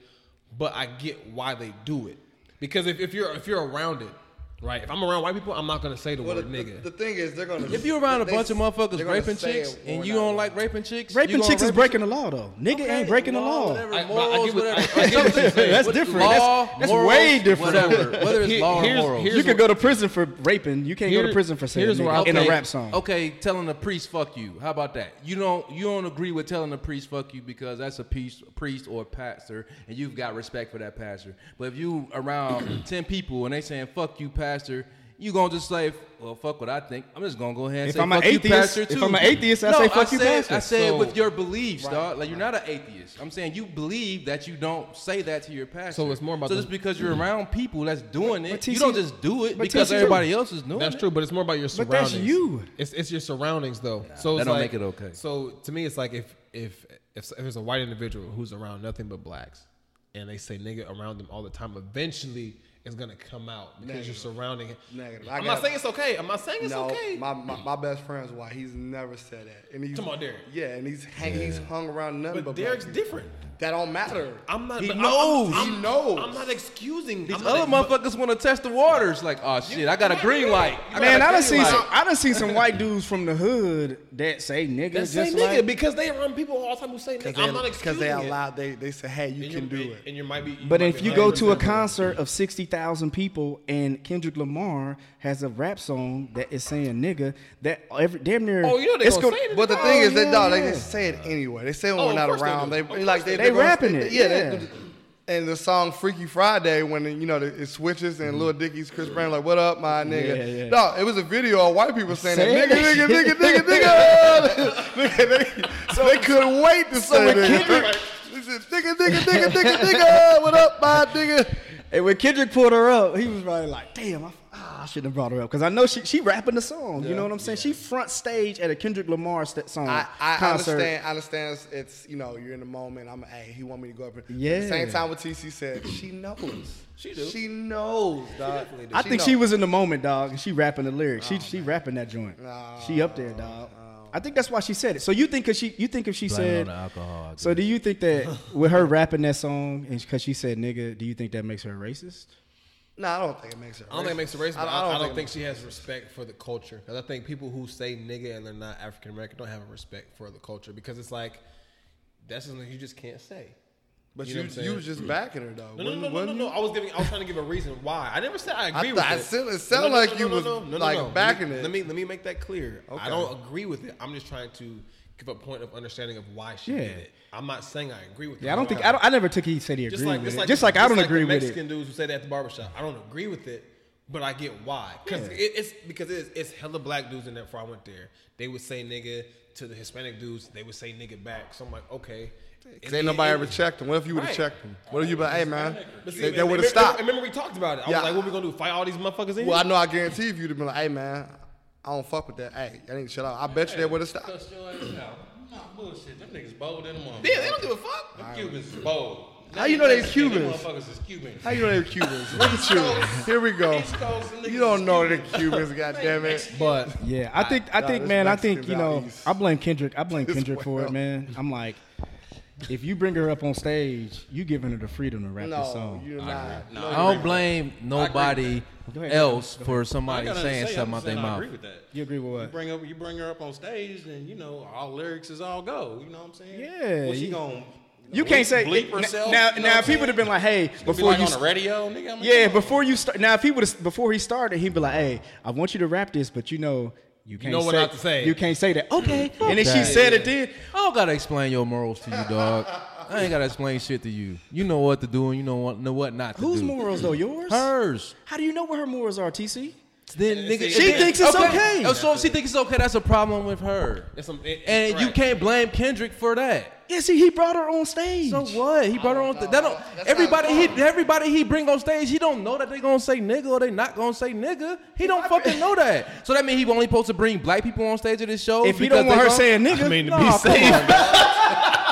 but I get why they do it. Because if, if you're if you're around it, right? If I'm around white people, I'm not gonna say the Well, word the, nigga. the thing is, they're gonna. If you're around a they- bunch of motherfuckers raping chicks and you don't like raping chicks, Raping chicks is rape a breaking the law, though. Nigga ain't breaking the law. Whatever, I- but I morals, whatever. I- I get what you're saying. That's different. Law, That's, that's morals, way different. Whatever. Whether it's Here- law or here's- morals. you could what- go to prison for raping. You can't go to prison for saying here's where nigga I in a rap song. Okay, telling a priest "fuck you." How about that? You don't you don't agree with telling a priest "fuck you" because that's a priest, priest or pastor, and you've got respect for that pastor. But if you around (clears throat) ten people and they saying "fuck you, pastor," you gonna just say, "Well, fuck what I think." I'm just gonna go ahead and If say I'm an "fuck you, atheist- pastor." if I'm an atheist, I no, say, "Fuck you, said, pastor." I say it with your beliefs, dog. Like you're not an atheist. I'm saying you believe that you don't say that to your pastor. So it's more about so the- just because you're around people that's doing it, But you don't just do it because TC everybody else is doing That's it. That's true, but it's more about your But that's surroundings. you. It's it's your surroundings though. so that don't like, make it okay. So to me, it's like if if if, if there's a white individual who's around nothing but blacks, and they say nigga around them all the time, eventually it's gonna come out because Negative. you're surrounding it. Negative. I I'm got- not saying it's okay. I'm not saying it's no, okay. my, my my best friend's white. He's never said that. And he's Come on, Derek. Yeah, and he's hang, he's hung around nothing but but Derek's different. That don't matter. I'm not. He but I'm- knows. I'm, He knows. I'm not excusing These I'm other not, motherfuckers want to test the waters. Like, oh shit, I got a green light. I Man, I I a done green seen light. some. I done seen some white dudes from the hood that say nigga That just say nigga like. because they around people all the time who say Because nigga. I'm not excusing Because they it. allow they they say hey you And can do it. And you might be. you But might if be you go to a concert of sixty thousand people and Kendrick Lamar has a rap song that is saying nigga, that every damn near. Oh, you know they it's gonna gonna- say it. But the Oh, thing is, oh, that yeah, dog, they just say it anyway. They say when Oh, we're not around. They, like they they, gonna- rapping it, Yeah. yeah. They, and the song Freaky Friday when you know it switches and mm-hmm. Lil Dicky's Chris Brown like what up my nigga. Yeah, yeah. Dog, it was a video of white people saying Say that nigga nigga nigga nigga (laughs) nigga. they, so they couldn't wait to say that. Kendrick- said, nigga nigga nigga nigga nigga what up my nigga. And when Kendrick pulled her up, he was probably like, "Damn, I, I shouldn't have brought her up because I know she she rapping the song. You know what I'm saying? She front stage at a Kendrick Lamar st- song I, I concert. understand. I understand. It's, it's you know you're in the moment. I'm hey, he want me to go up. And, At Yeah. the same time, what TC said, she knows. She do. She knows, dog. I think she was in the moment, dog, and she rapping the lyrics. She oh, she rapping that joint. she up there, dog. Oh, I think that's why she said it. So you think cause she you think if she Blame said on the alcohol, So do you think that with her rapping that song and because she said nigga, do you think that makes her racist? No, I don't think it makes her. I don't think it makes her racist. I, but I don't, think, think, she has respect for the culture. Because I think people who say nigga and they're not African American don't have a respect for the culture because it's like that's something you just can't say. But You you, know what I'm you, was just backing her though. No, no, no, no, no, no. I was giving. I was trying to give a reason why. I never said I agree I with it. it sound- it sounded like you was, like, Let me- backing it. Let me let me make that clear. Okay. I don't agree with it. I'm just trying to give a point of understanding of why she Yeah. did it. I'm not saying I agree with it. Yeah, I don't think I, don't, I never took he said he agreed just like, with it. like, just like I don't agree the with Mexican it. dudes who say that at the barbershop. I don't agree with it, but I get why. Because Yeah. it, it's because it's, it's hella black dudes in there. Before I went there, they would say nigga to the Hispanic dudes. They would say nigga back. So I'm like, okay. Cause ain't nobody ever checked him. What if you would have Right. checked him? What if you been, hey man, see, they, they would have stopped. Remember, we talked about it. I Yeah. was like, what we gonna do? Fight all these motherfuckers in? Well, I know. I guarantee if you'd have been like, hey man, I don't fuck with that. Hey, I need to shut up. I bet you they would have stopped. Cuss your ass out. Nah, bullshit. Them niggas bold in the motherfucker. Yeah, they don't give a fuck. Them Cubans is bold. How you know they Mexican, them Cubans? Motherfuckers is Cuban. How you know they're Cubans? Look at you. Here we go. East Coast, niggas You don't is know they're Cubans. Cubans. God damn it. But Yeah, I think I nah, think this man, I think you know out. I blame Kendrick. I blame Kendrick for it, man. I'm like, if you bring her up on stage, you giving her the freedom to rap this song. you're not. No, I don't blame nobody ahead. else for somebody saying say, something I'm out their saying I agree with that. You agree with You what? bring up, you bring her up on stage, and you know all lyrics is all go. You know what I'm saying? Yeah, What she you- gonna? You can't say bleep n- herself. now. you know now, what if he would have been like, "Hey, Be before like you on the radio, nigga. I mean, Yeah, before you start. Now, if he would have before he started, he'd be like, "Hey, I want you to rap this, but you know, you can't know what say, not to say. You can't say that. Okay, and then she said it. Then I don't gotta explain your morals to you, dog. I ain't gotta explain shit to you. You know what to do and you know what know what not to Whose do. morals though? Yours? Hers. How do you know what her morals are, TC? Then nigga, She thinks it's okay. Oh, so if she thinks it's okay, that's a problem with her. It's some- it- And you can't blame Kendrick for that. Yeah, see, he brought her on stage. So what? He brought her on. Th- that don't. Everybody he everybody he bring on stage. He don't know that they gonna say nigga or they not gonna say nigga. He don't fucking know that. So that means he only supposed to bring black people on stage at his show. If he don't want her saying nigga, I mean, to no, be come safe. (laughs)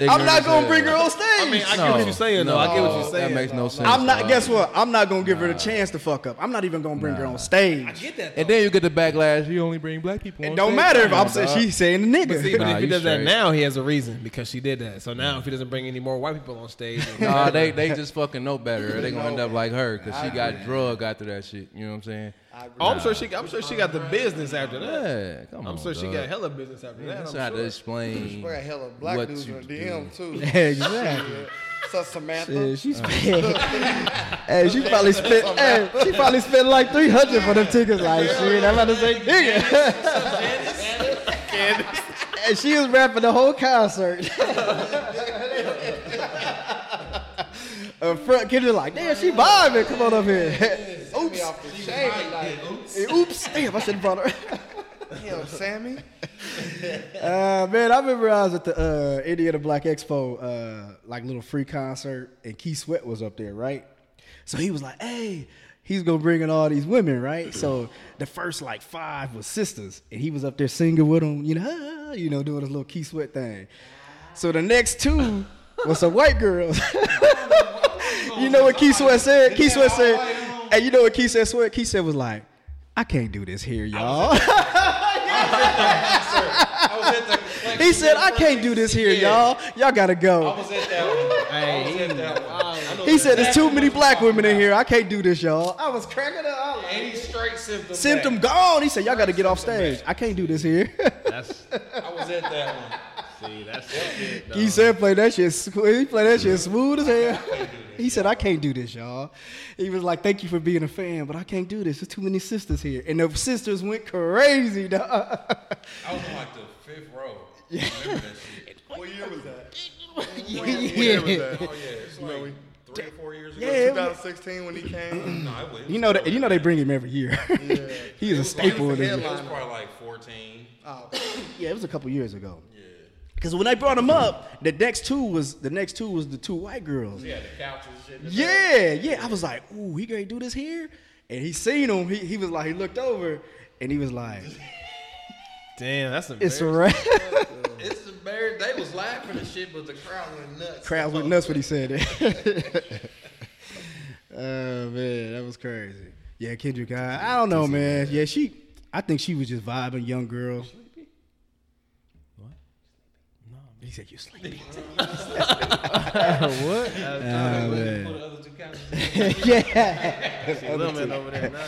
on, dog. I'm not gonna bring her on stage. I mean, I get what you're saying, though. I get what you're saying. That makes no sense. I'm not. dog. Guess what? I'm not gonna give her the chance to fuck up. I'm not even gonna bring her on stage. I get that. And then you get the backlash. You only bring black people. It on don't stage. matter if Come I'm saying she's saying the nigga. But see, but if he you does that now, he has a reason because she did that. So now, if he doesn't bring any more white people on stage, then- Nah, they they just fucking know better. They gonna end up like her because she got drug after that shit. You know what I'm saying? Oh, I'm sure she. I'm sure she got the business after that. Yeah, come on. I'm sure she dog. got hella business after that. I'm how to explain. (laughs) We got hella black what dudes you in the DM (laughs) too. exactly. (laughs) So Samantha. Yeah, she uh-huh. spent. hey, she probably spent. Hey, she probably spent like three hundred for them tickets. Like shit, I'm about to say nigga. and she was rapping the whole concert. Up front, kid was like, damn, she vibing. Come on up here. Oops. off the like, Hey, Oops. Damn, I should have brought her. Damn, Sammy. (laughs) Uh, man, I remember I was at the uh, Indiana Black Expo, uh, like little free concert, and Keith Sweat was up there, right? So he was like, "Hey, he's gonna bring in all these women, right?" So the first like five was sisters, and he was up there singing with them, you know, (laughs) you know, doing his little Keith Sweat thing. So the next two was some white girls. (laughs) Oh, you know what Keith Sweat said? Keith Sweat said, "Hey, you know what Keith said? Sweat? Keith said was like." I can't do this here, y'all. (laughs) he said, I can't do this here, y'all. Y'all gotta go. I was at that one. I was at that one. He said, there's too many black women in here. I can't do this, y'all. I was cracking up. I was like, about. And he straight symptom. Symptom gone. He said, y'all gotta get off stage. I can't do this here. That's. (laughs) I was at that one. See, that's (laughs) it. he said, play that shit. sm- He play that shit smooth as hell. (laughs) He said, I can't do this, y'all. He was like, thank you for being a fan, but I can't do this. There's too many sisters here. And the sisters went crazy, dog. I was (laughs) in like the fifth row. I remember that shit. What year was that? yeah. What year was that? Oh yeah, it's like three or four years ago. Yeah, 2016 when he came. (clears throat) No, it was. You know that you know they bring him every year. Yeah. he is a staple in It this. was probably like 14. Oh. (coughs) Yeah, it was a couple years ago. Because when they brought him up, the next two was the next two was the two white girls. Yeah, the couches and shit. the Yeah, yeah. I was like, ooh, he gonna do this here? And he seen him. He, he was like, he looked over and he was like, (laughs) Damn, that's a. it's a embarrassing. wrap. (laughs) It's embarrassing. They was laughing and shit, but the crowd went nuts. Crowd went nuts when he said it. (laughs) oh man, that was crazy. Yeah, Kendrick, I, I don't know, man. Yeah, she. I think she was just vibing, young girl. What? No, he said you sleepy. (laughs) (laughs) what? Oh, man. Put the other two couches. (laughs) yeah. Little over there, not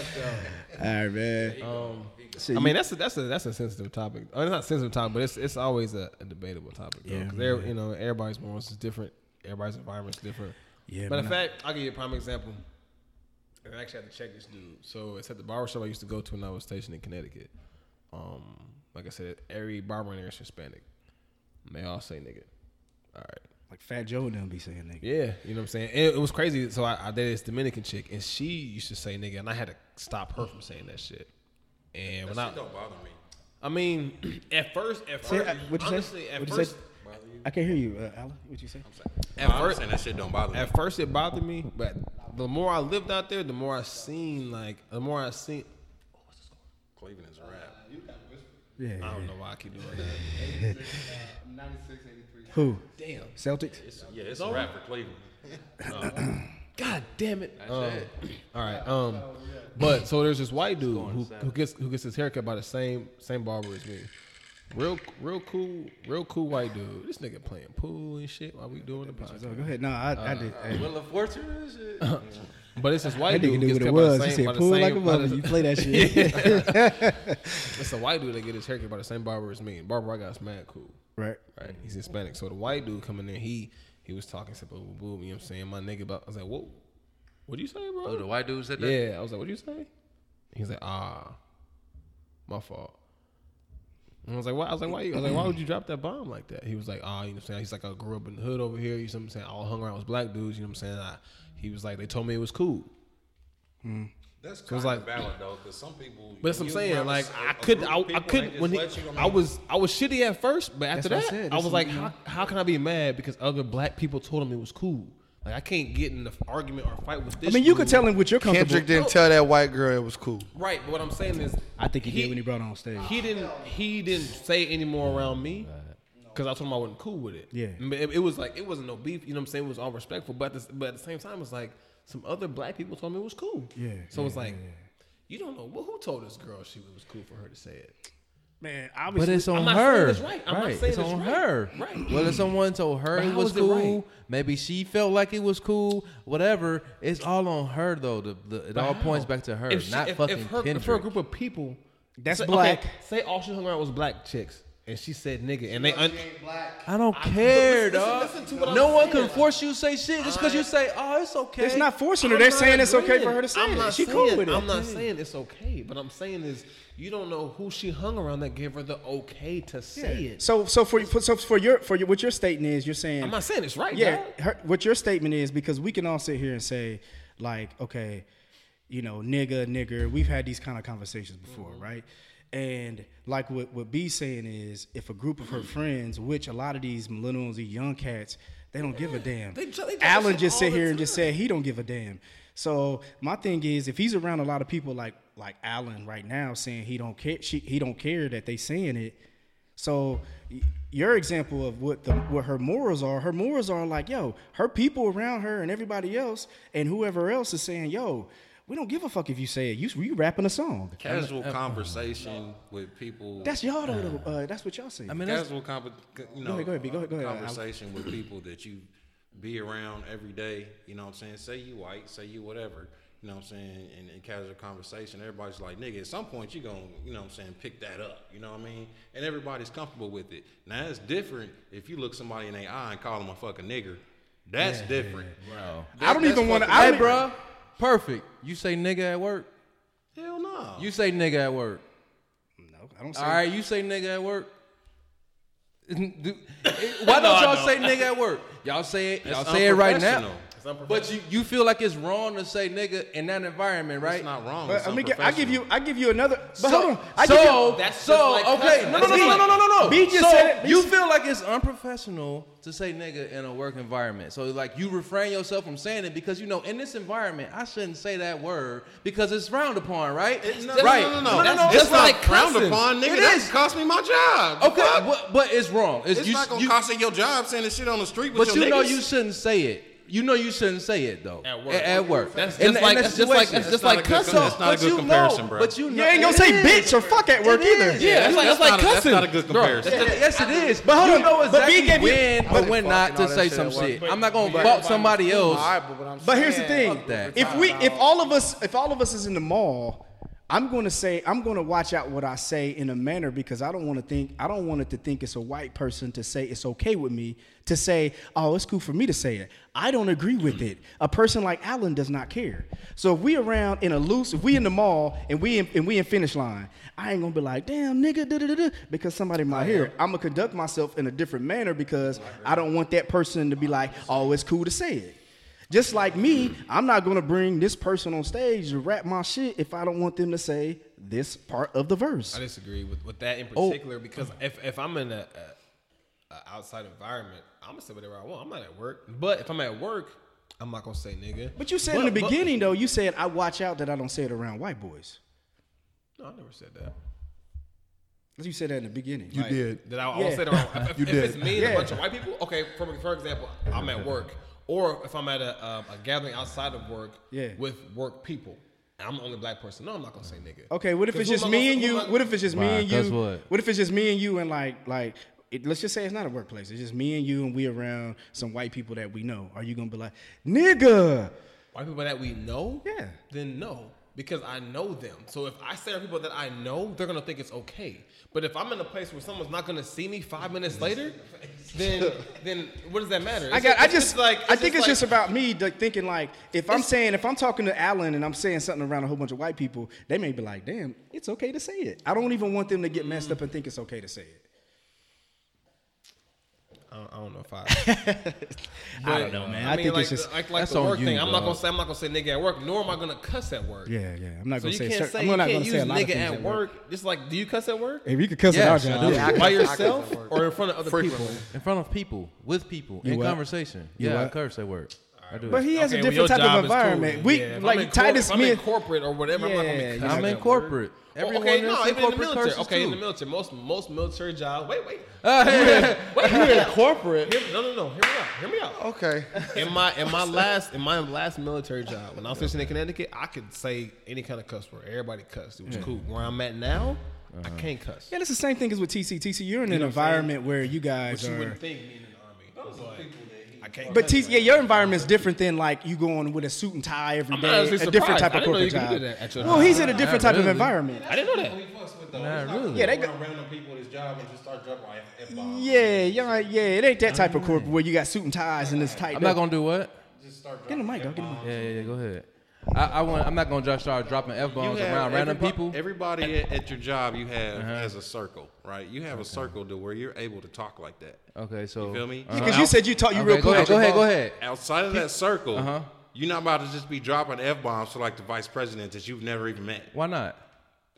All right, man. Um, So I mean, that's a, that's a that's a sensitive topic. Oh, it's not a sensitive topic, but it's it's always a, a debatable topic. Though, Yeah, 'cause they're- you know, everybody's morals is different. Everybody's environment's different. Yeah, But in fact, I'll give you a prime example. I actually had to check this dude. So it's at the barber shop I used to go to when I was stationed in Connecticut. Um, like I said, every barber in there is Hispanic. And they all say nigga. All right. like Fat Joe and them be saying nigga. Yeah, you know what I'm saying? And it was crazy. So I, I dated this Dominican chick, and she used to say nigga, and I had to stop her from saying that shit. And That when I, don't bother me. I mean, (clears throat) at first, at Say, first, what'd you honestly, say? at What'd you first, say? I can't hear you, uh, Alan. What you say? at No, first, saying that shit don't bother me. at first it bothered me, but the more I lived out there, the more I seen like, the more I seen. Cleveland is a wrap. Yeah. I don't know why I keep doing that. 96, 83. Who? Damn. Celtics. It's, yeah, it's a wrap for Cleveland. (coughs) God damn it. Um. (coughs) All right. Um, but so there's this white dude who, who gets who gets his haircut by the same same barber as me. Real real cool, real cool white dude. This nigga playing pool and shit while we doing the Oh, podcast. go ahead. No, I, I did. hey. Wheel of Fortune and shit. (laughs) But it's this white dude nigga who knew gets what it cut by the was. He same- said, by the "Pull like a same- mother." the- You play that (laughs) shit. (laughs) It's a white dude that get his haircut by the same barber as me. And barber I got is mad cool. right. Right. He's Hispanic. So the white dude coming in, he he was talking said, boo, boo, boo, you know what I'm saying? My nigga about I was like, Whoa, what'd you say, bro? Oh, the white dude said that? Yeah, I was like, "What'd you say?" He's like, "Ah, my fault." And I was like, why? I was like, why? You? I was like, why would you drop that bomb like that? He was like, oh, you know what I'm saying? He's like, I grew up in the hood over here. You know what I'm saying? I all hung around with black dudes. You know what I'm saying? I, he was like, they told me it was cool. Hmm. That's So kind it's of like- valid though, because some people. But that's what I'm saying. Like s- I a couldn't, I, I couldn't. When he, I was, I was shitty at first, but after what I that, said. I was like, how, how can I be mad because other black people told him it was cool? Like I can't get in the argument or fight with this. I mean, you could tell him what you're comfortable. Kendrick didn't tell that white girl it was cool. Right, but what I'm saying is, I think he, did when he brought it on stage. He didn't. He didn't say it anymore around me because I told him I wasn't cool with it. Yeah. It, it was like it wasn't no beef. You know what I'm saying? It was all respectful. But at the, but at the same time, it's like some other black people told me it was cool. Yeah, So it's yeah, like yeah, you don't know. Well, who told this girl she was cool for her to say it? Man, But obviously, it's on I'm not saying her. it's right. I'm not saying it's it's on right. her. Right. Whether someone told her it was is it cool, right? maybe she felt like it was cool, whatever. It's all on her though. The, the, it But all how? points back to her, If she- not if, fucking if her, Kendrick. if her group of people That's say, black. Okay, say all she hung around was black chicks, and she said nigga, and they un- I don't I- care, but listen- dog. listen to what I'm no one saying. can force you to say shit just because you say, "Oh, it's okay." It's not forcing her. I'm They're not saying it's okay for her to say I'm it. not She saying, cool with it. I'm not saying it's okay, but I'm saying is you don't know who she hung around that gave her the okay to say it. So, so for for- so for your for your what your statement is, you're saying I'm not saying it's right. Yeah, her, what your statement is because we can all sit here and say like, okay, you know, nigga, nigger. We've had these kind of conversations before, Mm-hmm. right? And like what what B's saying is, if a group of her friends, which a lot of these millennials, these young cats, they don't give a damn. They they Alan just sit here and just said he don't give a damn. So my thing is, if he's around a lot of people like like Alan right now saying he don't care, she, he don't care that they saying it. So your example of what the what her morals are, her morals are like, yo, her people around her and everybody else and whoever else is saying, yo, we don't give a fuck if you say it. You you rapping a song. Casual conversation with people. That's y'all though. though. Uh, that's what y'all say. I mean, that's, casual conver- you Go know, ahead, go ahead, B, go ahead, go ahead. conversation with people that you be around every day. You know what I'm saying? Say you white, say you whatever. You know what I'm saying? In, in casual conversation, everybody's like, nigga, at some point you going to, you know what I'm saying, pick that up. You know what I mean? And everybody's comfortable with it. Now, it's different if you look somebody in their eye and call them a fucking nigger. That's different. bro. I don't even want to. Hey, I bro, perfect. You say nigga at work. Hell no. You say nigga at work. No, I don't say. All right, you say nigga at work. (laughs) Why (laughs) don't y'all say nigga at work? Y'all say it. Y'all say it right now. Unprofessional. But you, you feel like it's wrong to say nigga in that environment, right? It's not wrong. But It's let me get, I give you. I give you another. But So- hold on. I so, give you. That's so like okay, cussing. no, no, That's no, no, just no, no, no, no. B just so said it. you feel like it's unprofessional to say nigga in a work environment. So like you refrain yourself from saying it because you know in this environment I shouldn't say that word because it's frowned upon, right? No, right. no, no, no. no, That's no, just like frowned upon, nigga. It That is. cost me my job. Okay, but, but it's wrong. It's, It's you, not gonna you- cost you your job saying this shit on the street with But your you know you shouldn't say it. You know you shouldn't say it though. At work. At, at work. That's just in like- that that's just like- situation. that's just not like a good- cussing. That's not a But good you comparison, know, bro. But you know, You ain't gonna say is. bitch or fuck at work It is. either. Yeah, that's like that's like not a- cussing. That's not a good comparison. Yes, it is. But hold you on, know but B exactly gave you- when, but- but when not to say that shit some shit. But- I'm not gonna but- fault somebody else. but what I'm But here's the thing: if we, if all of us, if all of us is in the mall, I'm going to say, I'm going to watch out what I say in a manner because I don't want to think, I don't want it to think it's a white person to say it's okay with me to say, oh, it's cool for me to say it. I don't agree with it. A person like Alan does not care. So if we around in a loose, if we in the mall and we in, and we in finish line, I ain't gonna be like, damn nigga, da da da because somebody might hear. I'm gonna conduct myself in a different manner because I don't want that person to be like, oh, it's cool to say it. Just like me, I'm not gonna bring this person on stage to rap my shit if I don't want them to say this part of the verse. I disagree with, with that in Oh. particular because if, if I'm in a, a, a outside environment, I'm gonna say whatever I want. I'm not at work, but if I'm at work, I'm not gonna say nigga. But you said in the But- but- beginning though, you said I watch out that I don't say it around white boys. no, I never said that. You said that in the beginning. You Like, did. That I, I Yeah. won't say it around. If, (laughs) You if did. it's me and Yeah. a bunch of white people, okay. For for example, I'm at work, or if I'm at a, um, a gathering outside of work, Yeah. with work people, I'm the only black person. No, I'm not gonna say nigga. Okay, what if it's just me and you? What if it's just me Why? and you? 'Cause what? if it's just me and you and like like it, let's just say it's not a workplace. It's just me and you and we around some white people that we know. Are you gonna be like nigga? White people that we know, Yeah. then no. Because I know them. So if I say to people that I know, they're gonna think it's okay. But if I'm in a place where someone's not gonna see me five minutes (laughs) later, then then what does that matter? I It's- got. I it's just like I think it's like- just about me like, thinking like if I'm saying if I'm talking to Alan and I'm saying something around a whole bunch of white people, they may be like, "Damn, it's okay to say it." I don't even want them to get messed mm. up and think it's okay to say it. I don't, I don't know if I. (laughs) I don't know, uh, man. I think like, it's just- uh, like, like that's the on work you, thing. I'm not gonna say I'm not gonna say nigga at work, nor am I gonna cuss at work. Yeah, yeah. I'm not So gonna you say. can't cer- say I'm you not can't gonna use say a lot nigga things at work. Just like, do you cuss at work? If you could cuss Yes, at I our do. job, By yourself or in front of other people? In front of people, with people, You in what? conversation. You yeah, I curse at work. I do. But he has Okay, a well, different type of is cool environment. we Yeah, if I'm like in cor- Titus if I'm in corporate or whatever. I'm not gonna be I'm in at corporate. Work. Everyone okay, no, in even in the military. curses Okay, in the military, most most military jobs. Wait, wait. (laughs) Ah, yeah. Wait, You in corporate? Hear, no, no, no. Hear me out. Hear me out. Okay. In my in my last in my last military job, when I was stationed in Connecticut, I could say any kind of cuss word. Everybody cussed. It was cool. Where I'm at now, I can't cuss. Yeah, that's the same thing as with TC. TC, you're in You an know saying? environment where you guys But you are. wouldn't think me in the army. But I can't. But cuss. TC, yeah, your environment's different than like you going with a suit and tie every I'm day. A different type of corporate job. do that at your Well, he's in a different type of environment. I didn't know that. Not really. Yeah, they They go- random people at his job and just start dropping like F-bombs. Yeah, yeah, yeah. It ain't that type of corporate where you got suit and ties and it's tight. I'm not gonna do what? Just start Get in the dropping mic, dog. Get the mic. Yeah, yeah, yeah. Go ahead. I, I want. I'm not gonna just start dropping f bombs around random people. Everybody at, at your job you have Uh-huh. as a circle, right? You have a circle to where you're able to talk like that. Okay, so You feel me? Uh-huh. Because you said you talk you Okay, real go cool. ahead, with your go ahead, go ahead. Outside of that circle, Uh-huh. you're not about to just be dropping f bombs to like the vice president that you've never even met. Why not?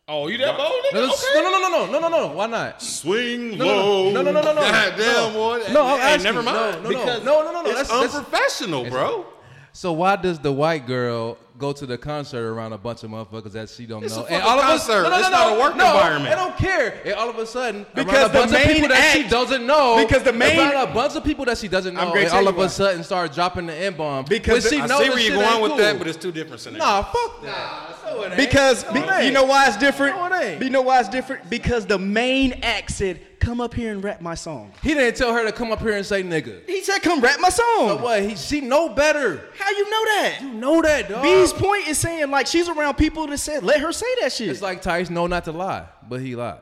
Oh, you that bold, No, nigga? no, no, no, no, no, no, no, no. Why not? Swing No, no, low. no, no, no, no, no. God damn, No. boy. No, I'm Hey, asking. never No, mind. no, no. Because No, no, no, no. It's That's- that's- unprofessional, bro. So why does the white girl go to the concert around a bunch of motherfuckers that she don't It's know? a fucking concert. no, no, It's no, not no, a work no, environment. I don't care. And all of a sudden, Because a the bunch of people that she act- doesn't know, because the main- a bunch of people that she doesn't know, and all of a sudden start dropping the n bomb Because she I knows see where you're going with cool. that, but it's two different scenarios. Nah, fuck that. No, it ain't. Because No, be- you know why it's different? No, it ain't. You know why it's different? Because the main act said, "Come up here and rap my song." He didn't tell her to come up here and say nigga. He said, "Come rap my song." So what? He, she know better. How you know that? You know that, dog. B's point is saying like she's around people that said, "Let her say that shit." It's like Tyson know not to lie, but he lied.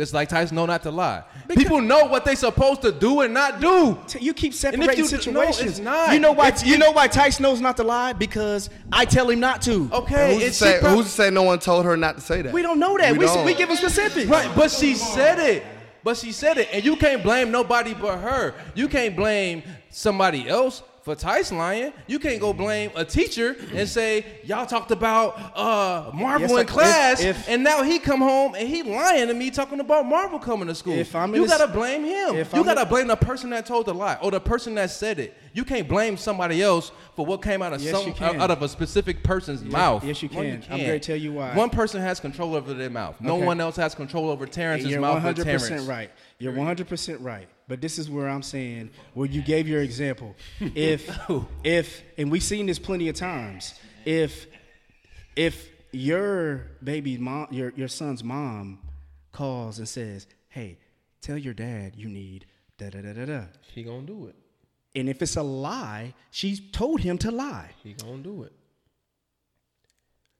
Who? It's like Tyson know not to lie. People know what they supposed to do and not do. You keep And separating if you- situations. no, it's not. You know why? It's- you know why Tyson knows not to lie because I tell him not to. Okay, Who's to say? she prob- Who's to say no one told her not to say that? We don't know that. We We, we give him specifics. Right, but she said it. But she said it, and you can't blame nobody but her. You can't blame somebody else for Tyson lying. You can't go blame a teacher and say y'all talked about uh, Marvel Yes, in class, if- and now he come home and he lying to me talking about Marvel coming to school. If I'm you gotta blame him. if You I'm gotta in- blame the person that told the lie or the person that said it. You can't blame somebody else for what came out of Yes, some out of a specific person's mouth. yes, you No, can. I'm gonna tell you why. One person has control over their mouth. No Okay. one else has control over Terrence's mouth. You're mouth. 100 percent right. You're 100 percent right. But this is where I'm saying, where you gave your example. (laughs) If, oh. if, and we've seen this plenty of times. If, if your baby mom, your your son's mom, calls and says, "Hey, tell your dad you need da da da da da," He gonna do it. and if it's a lie, she's told him to lie. He gonna do it.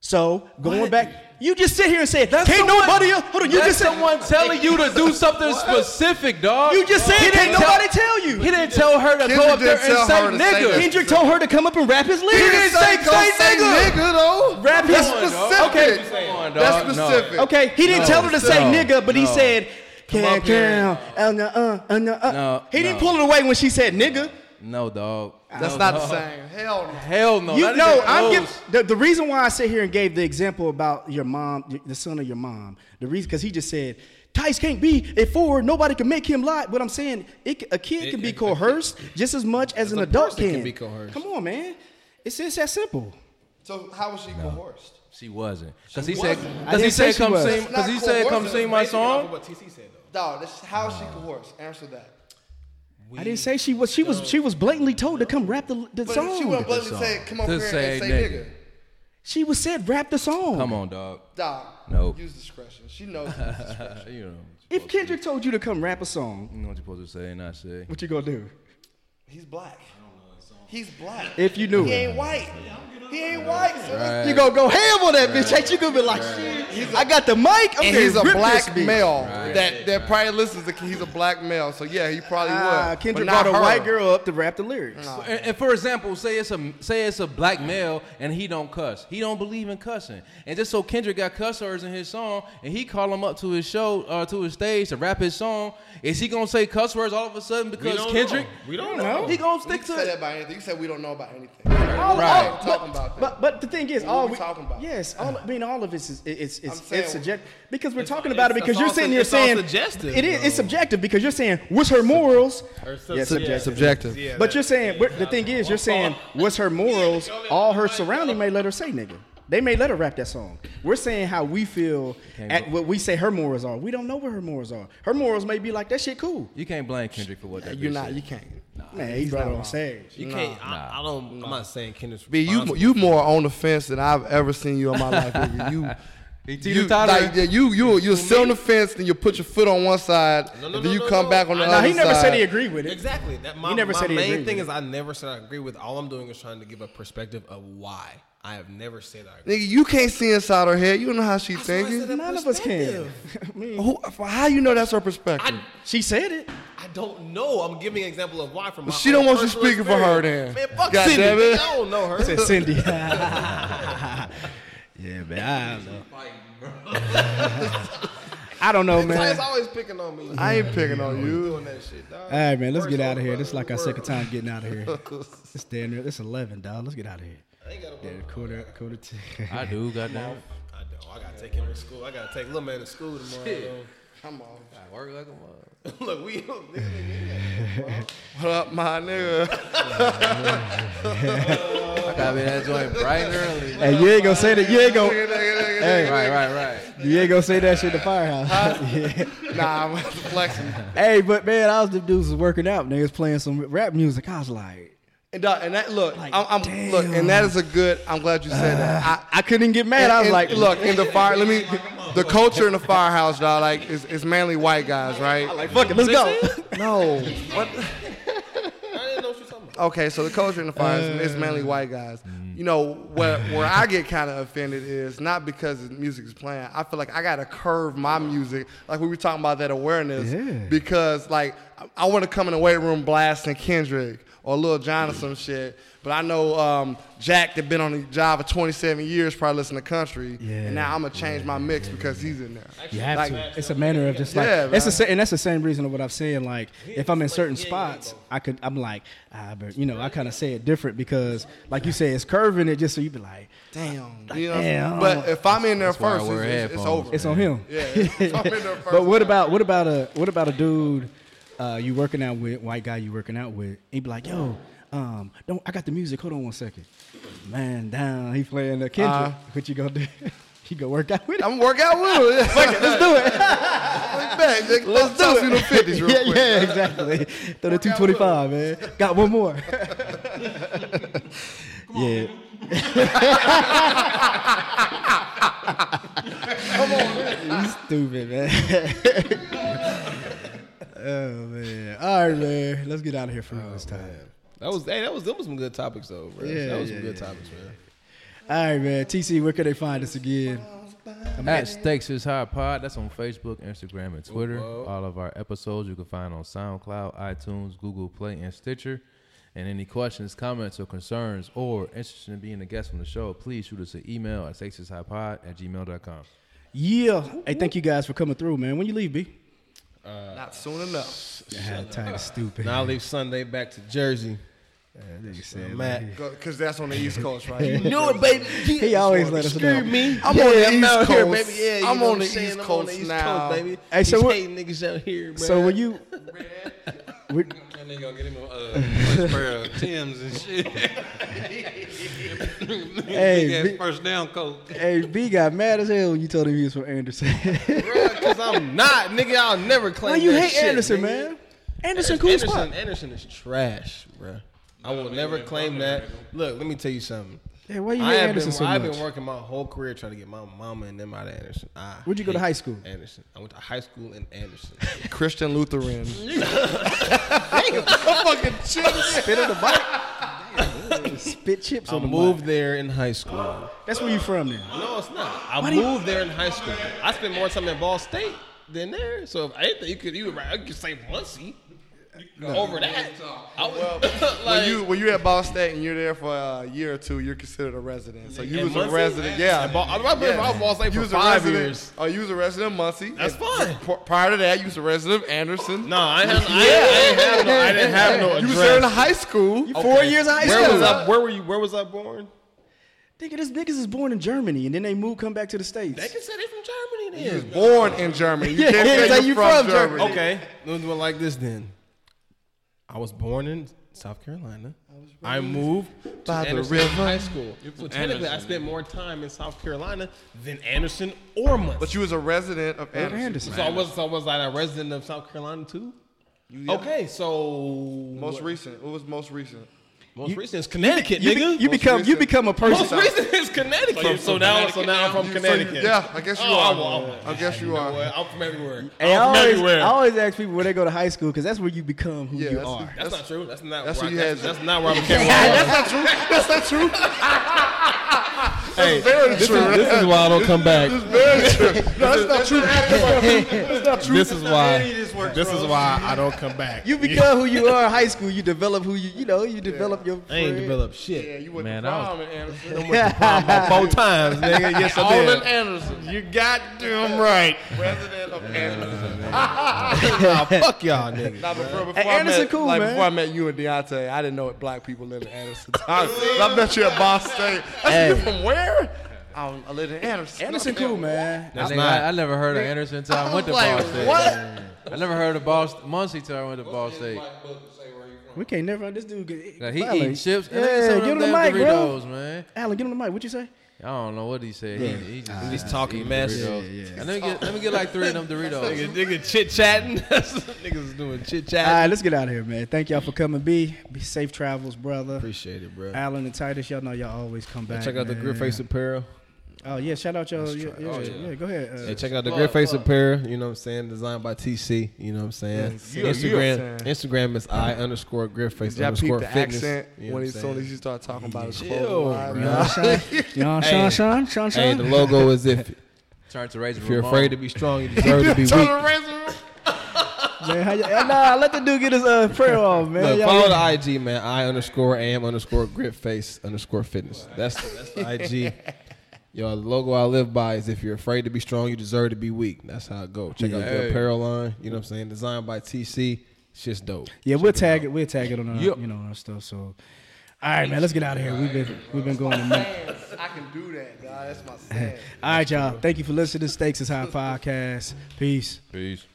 So going What? back, you just sit here and say, That's "Can't someone- nobody else." Hold on, you That's just said someone telling you to do something specific, dog. You just said, He "Can't didn't tell- nobody tell you." He didn't tell her to go up there and say her to say nigga. that. Kendrick told her to come up and rap his lyrics. He didn't say, Go say say nigga. nigga though. Rap That's his- specific. Come on, That's dog. No. specific. Okay, he didn't No, tell her to say no, nigga, but he said, Can't here. can uh, uh, uh, uh, uh." No, He didn't pull it away when she said nigga. No, dog. That's No, not the same. Hell no. Hell no. you not know, I'm close. giving the, the reason why I sit here and gave the example about your mom, the son of your mom. The reason because he just said. Tice can't be at four. Nobody can make him lie. But I'm saying it, c- a kid It- can be it- coerced just as much as, As an a adult can. can be coerced. Come on, man. It's it's that simple. So how was she coerced? She wasn't. Because he She said, wasn't. I because he say said, come was. sing, It's because he not said, come sing my Basically off of song. What TC said though. Dog, this, how is she coerced? Answer that. I didn't say she was. She was. She was blatantly told to come rap the, the But song. she wouldn't blatantly say, come over To here say and say nigga. nigga. She was said rap the song. Come on, dog. Dog, Nope. use discretion. She knows discretion. (laughs) you know, If Kendrick told you to come rap a song, you know what you're supposed to say and not say. what you gonna do? He's black. He's black. If you knew he it. ain't white. He ain't white. So You gonna go ham on that bitch? Ain't you gonna be like, shit? I got the mic. I'm and he's a black this bitch. male that that probably listens to. He's a black male, so yeah, he probably Ah, would. Kendrick but not brought a her. white girl up to rap the lyrics. And, and for example, say it's a say it's a black male and he don't cuss. He don't believe in cussing. And just so Kendrick got cuss words in his song and he call him up to his show uh, to his stage to rap his song, is he gonna say cuss words all of a sudden because don't Kendrick? know. We don't know. He gonna stick can to say it. That about anything. You said we don't know about anything. All- right. all- talking but, about that. But but the thing is, What all we talking about? Yes, all, I mean, all of it is it's it's I'm saying- it's subjective because we're talking about it because you're sitting here saying suggestive, it is it's subjective because you're saying what's her morals? Or sub- Yeah, yeah, subjective. subjective. Yeah, But you're saying we're- the thing is, you're saying what's her morals? All her surrounding may let her say nigga. They may let her rap that song. We're saying how we feel at what we say her morals are. We don't know what her morals are. Her morals may be like that shit cool. You can't blame Kendrick for what that You're not. said. You can't. Man, he brought it on stage. You can't. I, I don't. I'm not saying Kendrick's B, you you more on the fence than I've ever seen you in my life. nigga. You. (laughs) You, teeter-totter. like, yeah, you you you sit on the fence, then you put your foot on one side, No, no, and then no, you no, come no. back on the I- other Now he never side. said he agreed with it. Exactly. That my, He never my said he main agreed thing with is I never said I agree with. All I'm doing is trying to give a perspective of why. I have never said I. Nigga, you can't see inside her head. You don't know how she's That's why I thinking. None of us can. (laughs) I mean, Who, how you know that's her perspective? she said it. I don't know. I'm giving an example of why from my She don't want you personal speaking for her then. Man, fuck God Cindy. damn it. I don't know her. Said Cindy. (laughs) (laughs) yeah, man. I don't know. I don't know, Ty's man. always picking on me. I ain't picking on you. Doing that shit, dog. All right, man. Let's Worst get out of here. This is like our second time getting out of here. It's damn near. It's eleven, dog. Let's get out of here. I ain't got a Yeah, quarter, quarter to. I do, goddamn. I don't. I gotta take him to school. I gotta take little man to school tomorrow. though. Come on. I work like a mother. (laughs) Look, we. don't What up, my nigga? (laughs) I gotta be that joint bright and early. Hey, you ain't gonna say that. You ain't gonna. Hey, Right, right, right. you ain't gonna say that shit in the firehouse. (laughs) yeah. nah, I'm flexing. Hey, but man, I was the dudes was working out. Niggas playing some rap music. I was like, And, dog, and that look, Like, I'm, I'm look, and that is a good. I'm glad you said that. I, I couldn't get mad. I was and- like, look in the fire. Let me. (laughs) The culture in the firehouse, dog, like is, is mainly white guys, right? like, fuck it, let's go. (laughs) no. What? (laughs) I didn't know what you talking about. Okay, so the culture in the fire is, uh. is mainly white guys. Mm. You know, where where I get kind of offended is not because the music is playing. I feel like I gotta curve my music, like we were talking about that awareness, Yeah. because like I, I want to come in the weight room blasting Kendrick or Lil Jon or some shit. But I know um, Jack that been on the job for 27 years, probably listen to country, Yeah, and now I'm gonna change my mix because he's in there. You have Like- to. It's a manner of just like Yeah, it's the man. same, and that's the same reason of what I'm saying. Like if I'm in certain spots, I could I'm like, ah, but you know, I kind of say it different because, like you say, it's curving it just so you be like, Damn, Like, you know. damn. But if I'm in there That's why I first, it's, it's, it's over. it's on him. Yeah, if I'm in there (laughs) first. but what about what about a what about a dude uh, you working out with, white guy you working out with? He be like, yo. Um, don't I got the music? Hold on one second. Man, down. He playing the Kendrick. Uh-huh. what you gonna do? (laughs) you gonna work out with him? I'm gonna work out with. Fuck it, Let's do it. back. Let's, do it. the 50s real (laughs) yeah, quick. yeah, exactly. Throw the 225, man. Got one more. yeah. (laughs) Come on, man. You stupid, man. Oh man. All right, man. Let's get out of here for real oh, this time. That was hey, that was that was some good topics though, bro. Yeah, that was some good yeah, topics, man. All right, man. TC, where can they find us again? I'm At Stakes is High Pod. That's on Facebook, Instagram, and Twitter. whoa. All of our episodes you can find on SoundCloud, iTunes, Google Play, and Stitcher. And any questions, comments, or concerns, or interested in being a guest on the show, please shoot us an email at stakesishighpod at gmail.com. Yeah. Hey, thank you guys for coming through, man. When you leave, B? Not soon enough. Yeah, tired of stupid. Now I leave Sunday back to Jersey. nigga said, Matt. Because that's on the East Coast, right? (laughs) You knew it, baby. He always let us know. me. I'm yeah, on the I'm East out here, Coast. baby. Yeah, you I'm know on the saying? East I'm Coast on the East now. Coast, baby. Hey, so what- niggas out here, bro. So when you, we- And they gonna get him a uh, first pair of Tim's and shit. (laughs) Hey, Big ass big- first down coat. hey, B got mad as hell when you told him he was from Anderson. Because I'm not, nigga. I'll never claim Why you that hate shit, Anderson, nigga. man? Anderson, cool Anderson, spot. Anderson is trash, bro. I will never claim that. Look, let me tell you something. Hey, why you I hate have Anderson been, so I've much? been working my whole career trying to get my mama and them out of Anderson. I Where'd you go to high school? Anderson. I went to high school in Anderson. (laughs) Christian Lutheran. (laughs) Damn, fucking chill. Spit in the mic. (laughs) spit chips I on the moved there in high school. That's where you from then. No, it's not. I Why do you- moved there in high school. I spent more time in Ball State than there. So if anything, you could you, could- you could say Muncie. Over that, I would, (laughs) when like, you when you're at Ball State and you're there for a year or two, you're considered a resident. So you was Muncie? a resident, yeah. In Ball- I remember been was Ball State You for was a five resident- years. Oh, you was a resident of Muncie. That's And fine. Prior to that, you was a resident of Anderson. No, I, had, I, I, didn't have no, I didn't have no You was there in high school. Four years of high where school. was I? Where were you? Where was I born? Think Nigga, this niggas is born in Germany and then they move, come back to the states. They can say they from Germany He was born in Germany. You Yeah, can't it's (laughs) say like you're you from, from Germany. Germany. Okay, let's do it like this then. I was born in South Carolina. I moved (laughs) By to the Anderson river. High School. So technically, I spent more time in South Carolina than Anderson or Muncie. But you was a resident of Anderson. Anderson. so I was so was I a resident of South Carolina too? yeah. Okay, so Most recent. What was most recent? Most recent is Connecticut, You, nigga. you become you become a person. most recent is Connecticut. So, now, so now I'm from So Connecticut. you- yeah, I guess you Oh, are. I'm- I'm- I guess you are. I'm from everywhere. Hey, I I'm from always, everywhere. I always ask people where they go to high school because that's where you become who Yeah, you that's- are. That's, not true. That's not. That's where what I, you that's, had- that's not where I (laughs) became. where That's not true. That's not true. (laughs) Hey, very this, true. Is, this is why I don't come back. This is Very true. No, that's not true. (laughs) That's not true. This is why. This is why I don't come back. You become who you are in high school. You develop who you you know. You develop your. I ain't friend. developed shit. Yeah, you went Man, to I was- in Anderson. I went to prom about four (laughs) times, nigga. Yes, I did. All in Anderson. You goddamn right. Resident of Anderson. (laughs) nah, fuck y'all, nigga. Nah, before, before Hey, I Anderson met, cool, like, man. Before I met you and Deontay, I didn't know what black people live in Anderson. (laughs) I, I met you at Ball State. I said, you Hey. from where? I, I live in Anderson. Anderson cool, man. That's I- not. I, I never heard of Anderson until I, went to like, Ball State. what? I never heard of Ball Muncie till I went to Ball State. We can't never. This dude. Get, Like, he Alan, eating chips. Yeah, and then some get on the damn mic, bro. Doritos, man. Alan, get on the mic. What you say? I don't know what he said. He, he just ah, He's talking eating mess. Doritos. Yeah, yeah. And let me get let me get like three of them Doritos. Nigga, nigga chit chatting. (laughs) Niggas is doing chit chat. All right, let's get out of here, man. Thank y'all for coming. Be be safe travels, brother. Appreciate it, bro. Alan and Titus, y'all know y'all always come back. Check out the man. Grip Face Apparel. Oh yeah, shout out y'all. Yeah, yeah, Oh, yeah. yeah. go ahead. Uh, Hey, check out the Plug, Grip Face plug. Apparel. You know what I'm saying? Designed by TC. You know what I'm saying? Yes, you- you Instagram. understand. Instagram is I underscore Grip Face Did y'all peep underscore the fitness. accent You know when what as soon as you start talking about his clothes? you know, Sean, you know, Hey. Sean, Sean, Sean, Sean. Hey, the logo is if Turn to Razor if you're afraid to be strong, you (laughs) deserve to be Turn weak. razor. man, how you, nah, let the dude get his uh, prayer off, man. Look, follow the IG, man. I underscore am underscore grip face underscore fitness. That's that's the IG. (laughs) Yo, the logo I live by is if you're afraid to be strong, you deserve to be weak. That's how it go. Check out the apparel line. You know what I'm saying? Designed by TC. It's just dope. yeah, we'll tag it. We'll tag it on our, Yep. you know, our stuff. So, all right, man, let's get out of here. We've been we've been going a minute. I can do that, God. That's my stand. (laughs) All right, y'all. Thank you for listening to Stakes is High podcast. Peace. Peace.